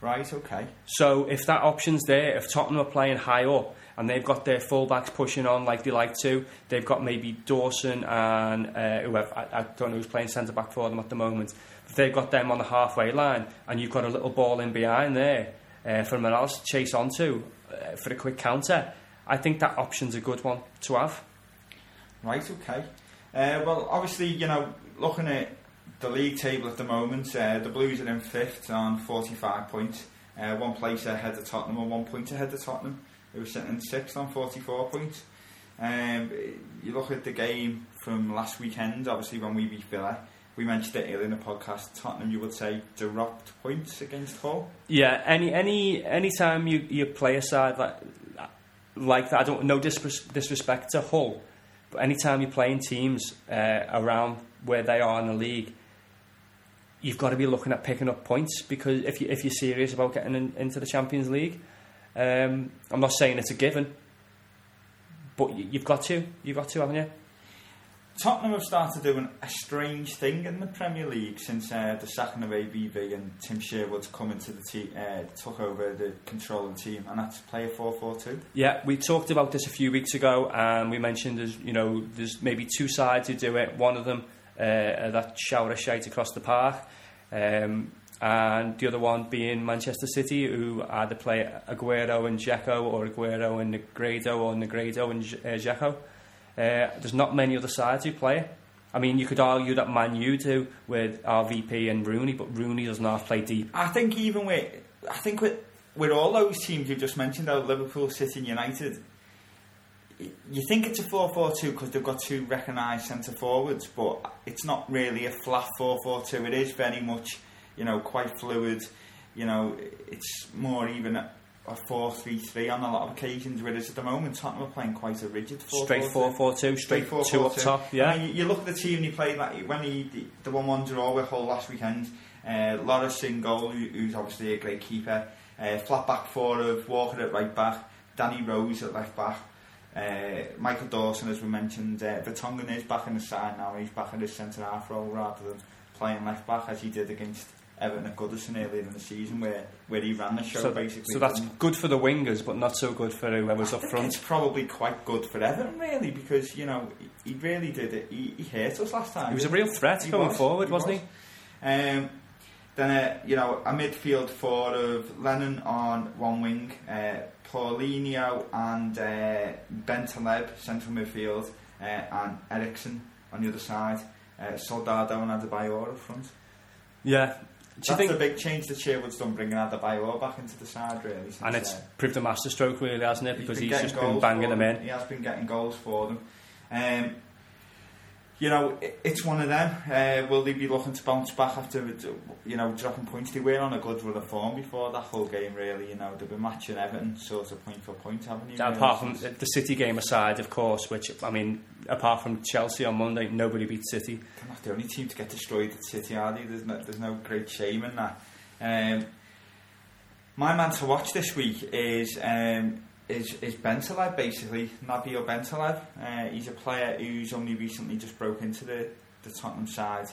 B: right, okay.
A: So if that option's there, if Tottenham are playing high up and they've got their fullbacks pushing on like they like to, they've got maybe Dawson and uh, whoever, I, I don't know who's playing centre back for them at the moment. If they've got them on the halfway line and you've got a little ball in behind there uh, for Morales to chase onto uh, for a quick counter, I think that option's a good one to have.
B: Right, okay. Uh, well, obviously, you know, looking at the league table at the moment, uh, the Blues are in fifth on 45 points. Uh, one place ahead of Tottenham and one point ahead of Tottenham. They were sitting in sixth on 44 points. Um, you look at the game from last weekend, obviously, when we beat Villa. We mentioned it earlier in the podcast. Tottenham, you would say, dropped points against Hull.
A: Yeah, any any any time you, you play a side like like that, I don't no disres- disrespect to Hull, but any you're playing teams uh, around where they are in the league, you've got to be looking at picking up points because if you if you're serious about getting in, into the Champions League, um, I'm not saying it's a given, but you've got to you've got to haven't you?
B: Tottenham have started doing a strange thing in the Premier League since uh, the sacking of AVB and Tim Sherwood's come into the team, uh, took over the control of the team, and that's play a 4-4-2.
A: Yeah, we talked about this a few weeks ago, and we mentioned there's you know there's maybe two sides who do it. One of them uh, that shower of shite across the park, um, and the other one being Manchester City, who either play Aguero and Dzeko, or Aguero and Negredo, or Negredo and uh, Dzeko. Uh, there's not many other sides who play. I mean, you could argue that Man U do with RVP and Rooney, but Rooney doesn't play deep.
B: I think even with, I think with, with all those teams you've just mentioned, though, Liverpool, City and United, you think it's a 4-4-2 because they've got two recognised centre forwards, but it's not really a flat 4-4-2. It is very much, you know, quite fluid. You know, it's more even a, a 4-3-3 on a lot of occasions, whereas at the moment Tottenham are playing quite a rigid 4-4-2.
A: Straight 4-4-2, straight
B: four,
A: two
B: four,
A: up
B: two.
A: top. Yeah.
B: I mean, you, look at the team he played like, when he the, the one one draw with Hull last weekend. Uh, Lloris in goal, who, who's obviously a great keeper. Uh, flat back four of Walker at right back, Danny Rose at left back. Uh, Michael Dawson, as we mentioned, uh, Vertonghen is back in the side now. He's back in his centre half role rather than playing left back as he did against Everton at Goodison earlier in the season, where where he ran the show
A: So,
B: basically.
A: so that's good for the wingers, but not so good for whoever's
B: I
A: up front.
B: It's probably quite good for Everton, really, because you know he, he really did it. He, he hurt us last time.
A: He was a real threat
B: He
A: going
B: was,
A: forward,
B: he
A: wasn't
B: was. Um, then, uh, you know, a midfield four of Lennon on one wing, uh, Paulinho and uh, Bentaleb, central midfield, uh, and Eriksen on the other side. Uh, Soldado and Adebayor up front.
A: he? Yeah. Do you
B: That's
A: think?
B: the big change that Sherwood's done, bringing Adebayor back into the side, really.
A: And it's
B: uh,
A: proved a masterstroke, really, hasn't it?
B: He's
A: Because
B: been
A: he's just been banging them in.
B: He has been getting goals for them. Um, you know, it, it's one of them. Uh, will they be looking to bounce back after, you know, dropping points? They were on a good run of form before that whole game, really. You know, they've been matching Everton sort of point for point, haven't you?
A: Apart
B: really,
A: from
B: since-
A: the City game aside, of course, which I mean, apart from Chelsea on Monday, nobody beat City.
B: They're not the only team to get destroyed at City, are they? There's no, there's no great shame in that. Um, my man to watch this week is um, is is Bentaleb, basically Nabil Bentaleb. Uh, he's a player who's only recently just broke into the, the Tottenham side.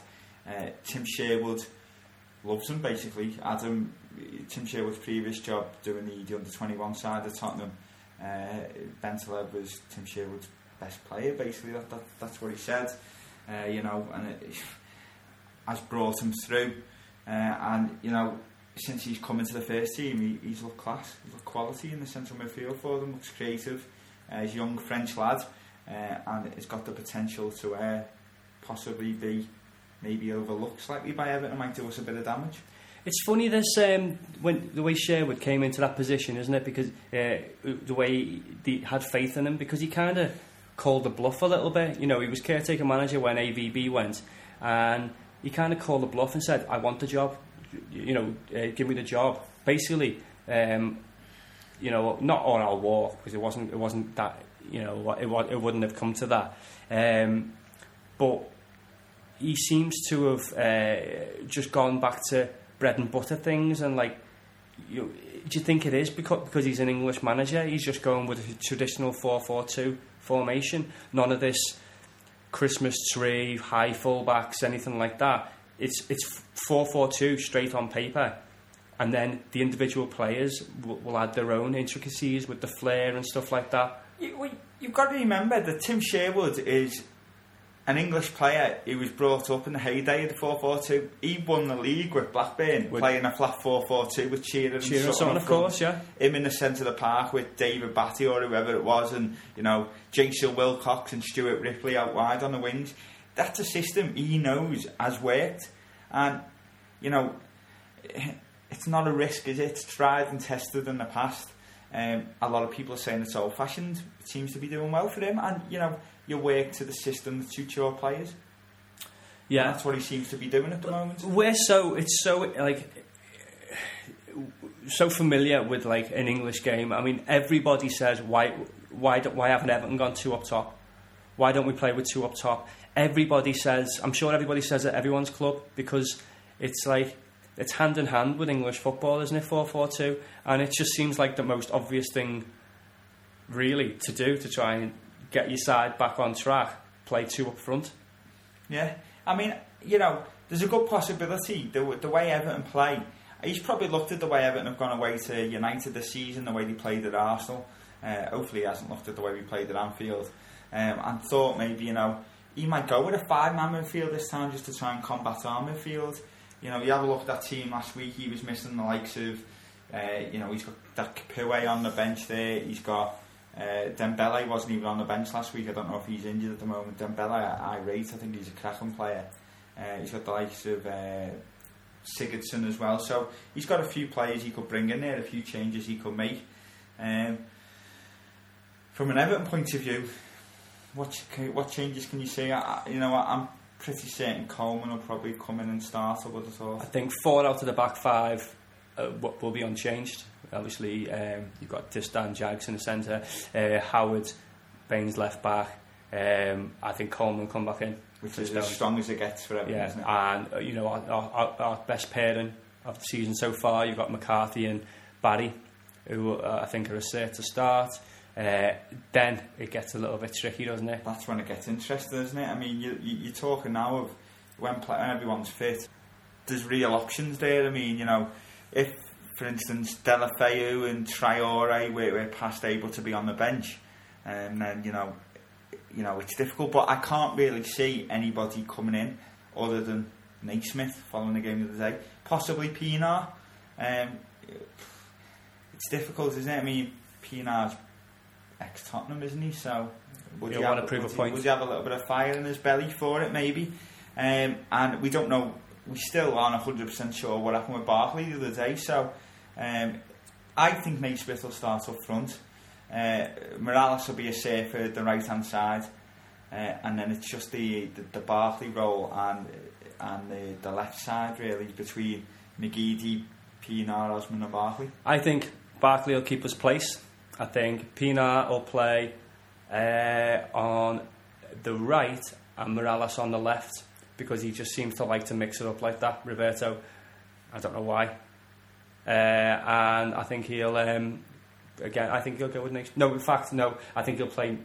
B: Uh, Tim Sherwood loves him, basically. Adam, Tim Sherwood's previous job doing the, the under twenty one side of Tottenham. Uh, Bentaleb was Tim Sherwood's best player, basically. That, that that's what he said. Uh, you know, and it has brought him through. Uh, and you know, since he's come into the first team, he, he's looked class, he's looked quality in the central midfield for them. Looks creative. Uh, he's a young French lad. uh, and it's got the potential to uh, possibly be maybe overlooked slightly by Everton. Might do us a bit of damage.
A: It's funny this um, when the way Sherwood came into that position, isn't it? Because uh, the way he had faith in him, because he kind of called the bluff a little bit. You know, he was caretaker manager when AVB went, and he kind of called the bluff and said, "I want the job. You know, uh, give me the job." Basically, um, you know, not on our walk because it wasn't. It wasn't that. You know, it, was it wouldn't have come to that. Um, but he seems to have uh, just gone back to bread and butter things and like you, do you think it is because because he's an English manager he's just going with a traditional 4-4-2 formation. None of this Christmas tree high fullbacks anything like that. It's it's 4-4-2 straight on paper. And then the individual players will, will add their own intricacies with the flair and stuff like that.
B: You, you've got to remember that Tim Sherwood is an English player who was brought up in the heyday of the 4-4-2. He won the league with Blackburn, with playing a flat 4-4-2 with Shearer and
A: Shearer Sutton, of course, yeah.
B: Him in the centre of the park with David Batty or whoever it was, and, you know, Jason Wilcox and Stuart Ripley out wide on the wings. That's a system he knows has worked. And, you know, it's not a risk, is it? It's tried and tested in the past. Um, a lot of people are saying it's old fashioned. It seems to be doing well for him. And, you know, you work to the system that suits your players.
A: Yeah,
B: and that's what he seems to be doing at the moment.
A: We're so it's so like so familiar with like an English game. I mean, everybody says why why do, why haven't Everton gone two up top? Why don't we play with two up top? Everybody says. I'm sure everybody says at everyone's club because it's like it's hand in hand with English football, isn't it? Four four two, and it just seems like the most obvious thing, really, to do to try and get your side back on track, play two up front.
B: Yeah, I mean, you know, there's a good possibility the, the way Everton play. He's probably looked at the way Everton have gone away to United this season, the way they played at Arsenal. Uh, hopefully, he hasn't looked at the way we played at Anfield um, and thought maybe, you know, he might go with a five man midfield this time just to try and combat our midfield. You know, you have a look at that team last week, he was missing the likes of, uh, you know, he's got that Capoue on the bench there, he's got uh, Dembele wasn't even on the bench last week. I don't know if he's injured at the moment. Dembele, I, I rate. I think he's a cracking player. Uh, he's got the likes of uh, Sigurdsson as well. So he's got a few players he could bring in there, a few changes he could make. Um, from an Everton point of view, what what changes can you see? I, you know, I'm pretty certain Coleman will probably come in and start. I would have thought.
A: I think four out of the back five uh, will be unchanged. Obviously, um, you've got Distin Jags in the centre, uh, Howard, Baines left back. Um, I think Coleman will come back in.
B: Which is as strong as it gets for everyone,
A: yeah, And, uh, you know, our, our, our, best pairing of the season so far, you've got McCarthy and Barry, who uh, I think are a set to start. Uh, then it gets a little bit tricky, doesn't it?
B: That's when it gets interesting, isn't it? I mean, you, you, are talking now of when, play, when everyone's fit, there's real options there. I mean, you know, if for instance, Deulofeu and Traoré were, were past able to be on the bench, and then you know, you know it's difficult. But I can't really see anybody coming in other than Naismith following the game of the day, possibly Pienaar. Um, it's difficult, isn't it? I mean, Pienaar's ex Tottenham, isn't he? So
A: would you, you want to prove a point?
B: Would you have a little bit of fire in his belly for it, maybe? Um, and we don't know. We still aren't 100% sure what happened with Barkley the other day. So um, I think Naismith will start up front. Uh, Mirallas will be a safer the right hand side, uh, and then it's just the, the, the Barkley role and and the, the left side really between McGeady, Pienaar, Osman, and Barkley.
A: I think Barkley will keep his place. I think Pienaar will play uh, on the right and Mirallas on the left because he just seems to like to mix it up like that. Roberto, I don't know why. Uh, and I think he'll um, again. I think he'll go with next. No, in fact, no. I think he'll play.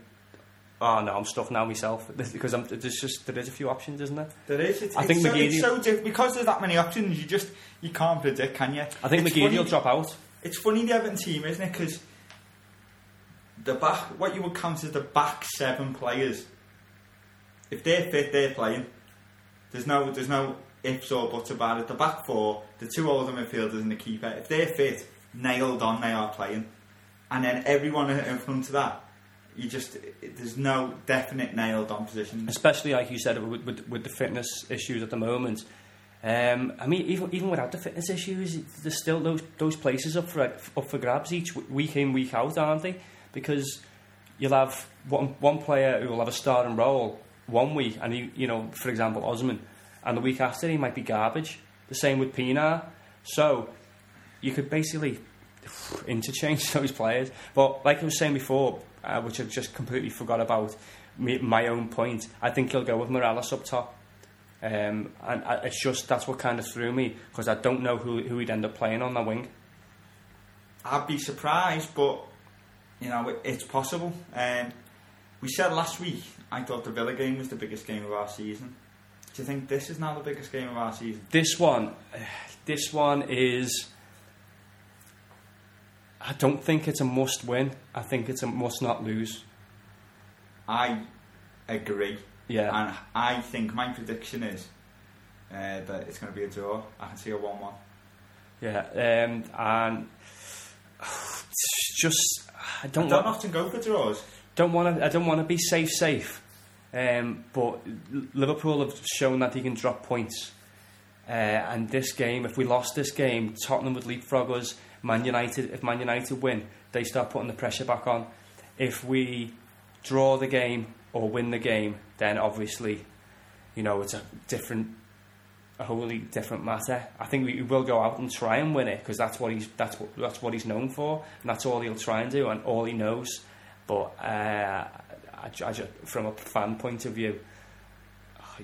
A: Oh no, I'm stuck now myself because I'm, there's just there is a few options, isn't there?
B: There is. It's, I think so, McGeady, it's so diff- because there's that many options. You just you can't predict, can you?
A: I think McGeady will drop out.
B: It's funny the Everton team, isn't it? Because the back, what you would count as the back seven players, if they're fit, they're playing. There's no, there's no ifs or buts about it. The back four, the two older midfielders and the keeper, if they're fit, nailed on, they are playing. And then everyone in front of that, you just there's no definite nailed on position.
A: especially like you said with, with, with the fitness issues at the moment. Um, I mean, even even without the fitness issues, there's still those those places up for up for grabs each week in week out, aren't they? Because you'll have one one player who will have a starting role one week, and he, you know, for example, Osman, and the week after he might be garbage. The same with Pienaar. So you could basically interchange those players. But like I was saying before, uh, which I just completely forgot about my own point, I think he'll go with Mirallas up top. Um, and I, it's just that's what kind of threw me because I don't know who who he'd end up playing on the wing.
B: I'd be surprised, but you know it, it's possible. Um, we said last week I thought the Villa game was the biggest game of our season. Do you think this is now the biggest game of our season?
A: This one, this one is. I don't think it's a must win. I think it's a must not lose.
B: I agree,
A: Yeah.
B: and I think my prediction is uh, that it's going to be a draw. I can see a one-one.
A: Yeah, um, and it's just I
B: I
A: don't
B: don't
A: want,
B: often go for draws.
A: don't want to I don't want to be safe safe, um, but Liverpool have shown that they can drop points. Uh, and this game, if we lost this game, Tottenham would leapfrog us. Man United, if Man United win, they start putting the pressure back on. If we draw the game or win the game, then obviously, you know, it's a different, a wholly different matter. I think we will go out and try and win it because that's what he's that's what that's what he's known for, and that's all he'll try and do, and all he knows. But uh, I, ju- I ju- from a fan point of view,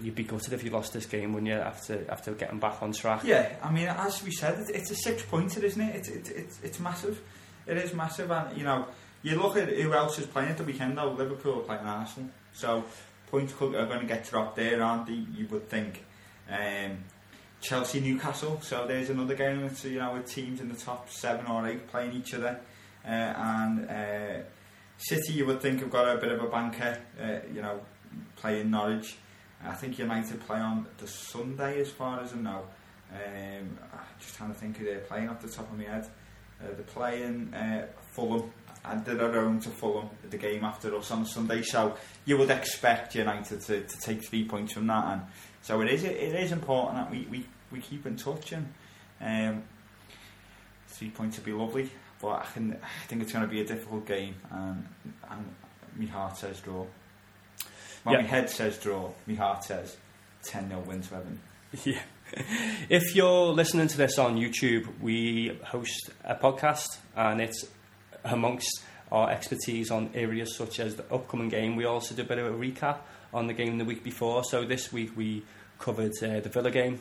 A: you'd be gutted if you lost this game, wouldn't you? After after getting back on track.
B: Yeah, I mean, as we said, it, it's a six-pointer, isn't it? It's it's it's it's massive. It is massive, and you know, you look at who else is playing at the weekend. Though Liverpool are playing Arsenal, so points are going to get dropped there, aren't they? You would think. Um, Chelsea, Newcastle. So there's another game with you know with teams in the top seven or eight playing each other, uh, and uh, City you would think have got a bit of a banker. Uh, you know, playing Norwich. I think United play on the Sunday, as far as I know. Um, just trying to think who they're playing off the top of my head. Uh, they're playing uh, Fulham, and they're at home to Fulham the game after us on Sunday. So you would expect United to, to take three points from that, and so it is. It is important that we, we, we keep in touch, and um, three points would be lovely. But I can I think it's going to be a difficult game, and and my heart says draw. Well,
A: Yeah.
B: my head says draw. My heart says 10 0 win to Everton.
A: Yeah. If you're listening to this on YouTube, we host a podcast and it's amongst our expertise on areas such as the upcoming game. We also do a bit of a recap on the game the week before. So this week we covered uh, the Villa game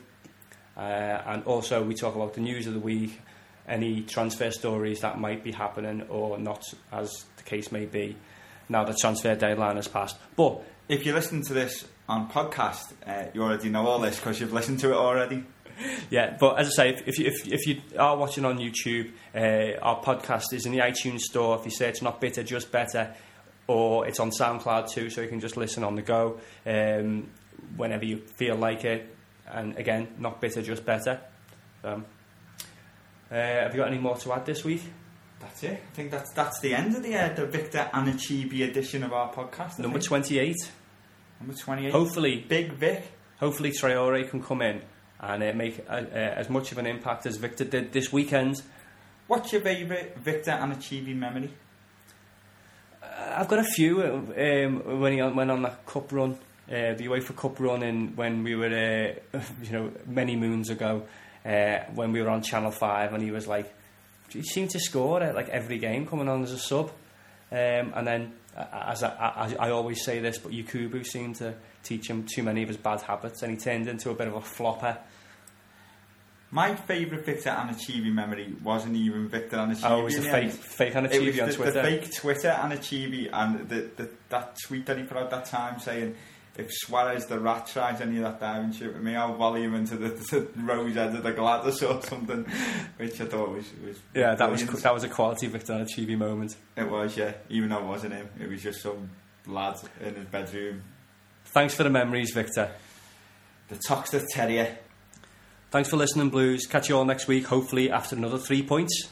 A: uh, and also we talk about the news of the week, any transfer stories that might be happening or not, as the case may be, now the transfer deadline has passed. But
B: If you listen to this on podcast, uh, you already know all this because you've listened to it already.
A: Yeah, but as I say, if, if, you, if, if you are watching on YouTube, uh, our podcast is in the iTunes store. If you search Not Bitter, Just Better, or it's on SoundCloud too, so you can just listen on the go um, whenever you feel like it. And again, Not Bitter, Just Better. Um, uh, have you got any more to add this week?
B: That's it. I think that's that's the end of the uh, the Victor Anichebe edition of our podcast. I
A: Number
B: think.
A: 28.
B: Number 28.
A: Hopefully,
B: Big Vic.
A: hopefully Traoré can come in and uh, make uh, uh, as much of an impact as Victor did this weekend.
B: What's your favourite Victor Anichebe memory?
A: I've got a few um, when he went on that cup run, uh, the UEFA Cup run, in when we were, uh, you know, many moons ago, uh, when we were on Channel Five, and he was like, he seemed to score at like every game coming on as a sub, um, and then as I, I, I always say this, but Yakubu seemed to teach him too many of his bad habits, and he turned into a bit of a flopper.
B: My favourite Victor Anichebe memory wasn't even Victor Anichebe.
A: Oh, it was
B: the
A: fake, fake on a
B: It
A: TV
B: was
A: on
B: the,
A: Twitter.
B: the fake Twitter Anichebe and the, the, that tweet that he put out that time saying, if Suarez the rat tries any of that diving shit with me, I'll volley him into the, the rose end of the Gwladys or something, which I thought was, was
A: yeah, that was that was a quality Victor Chibi moment.
B: It was, yeah. Even though it wasn't him, it was just some lad in his bedroom.
A: Thanks for the memories, Victor.
B: The Toxic Terrier.
A: Thanks for listening, Blues. Catch you all next week, hopefully after another three points.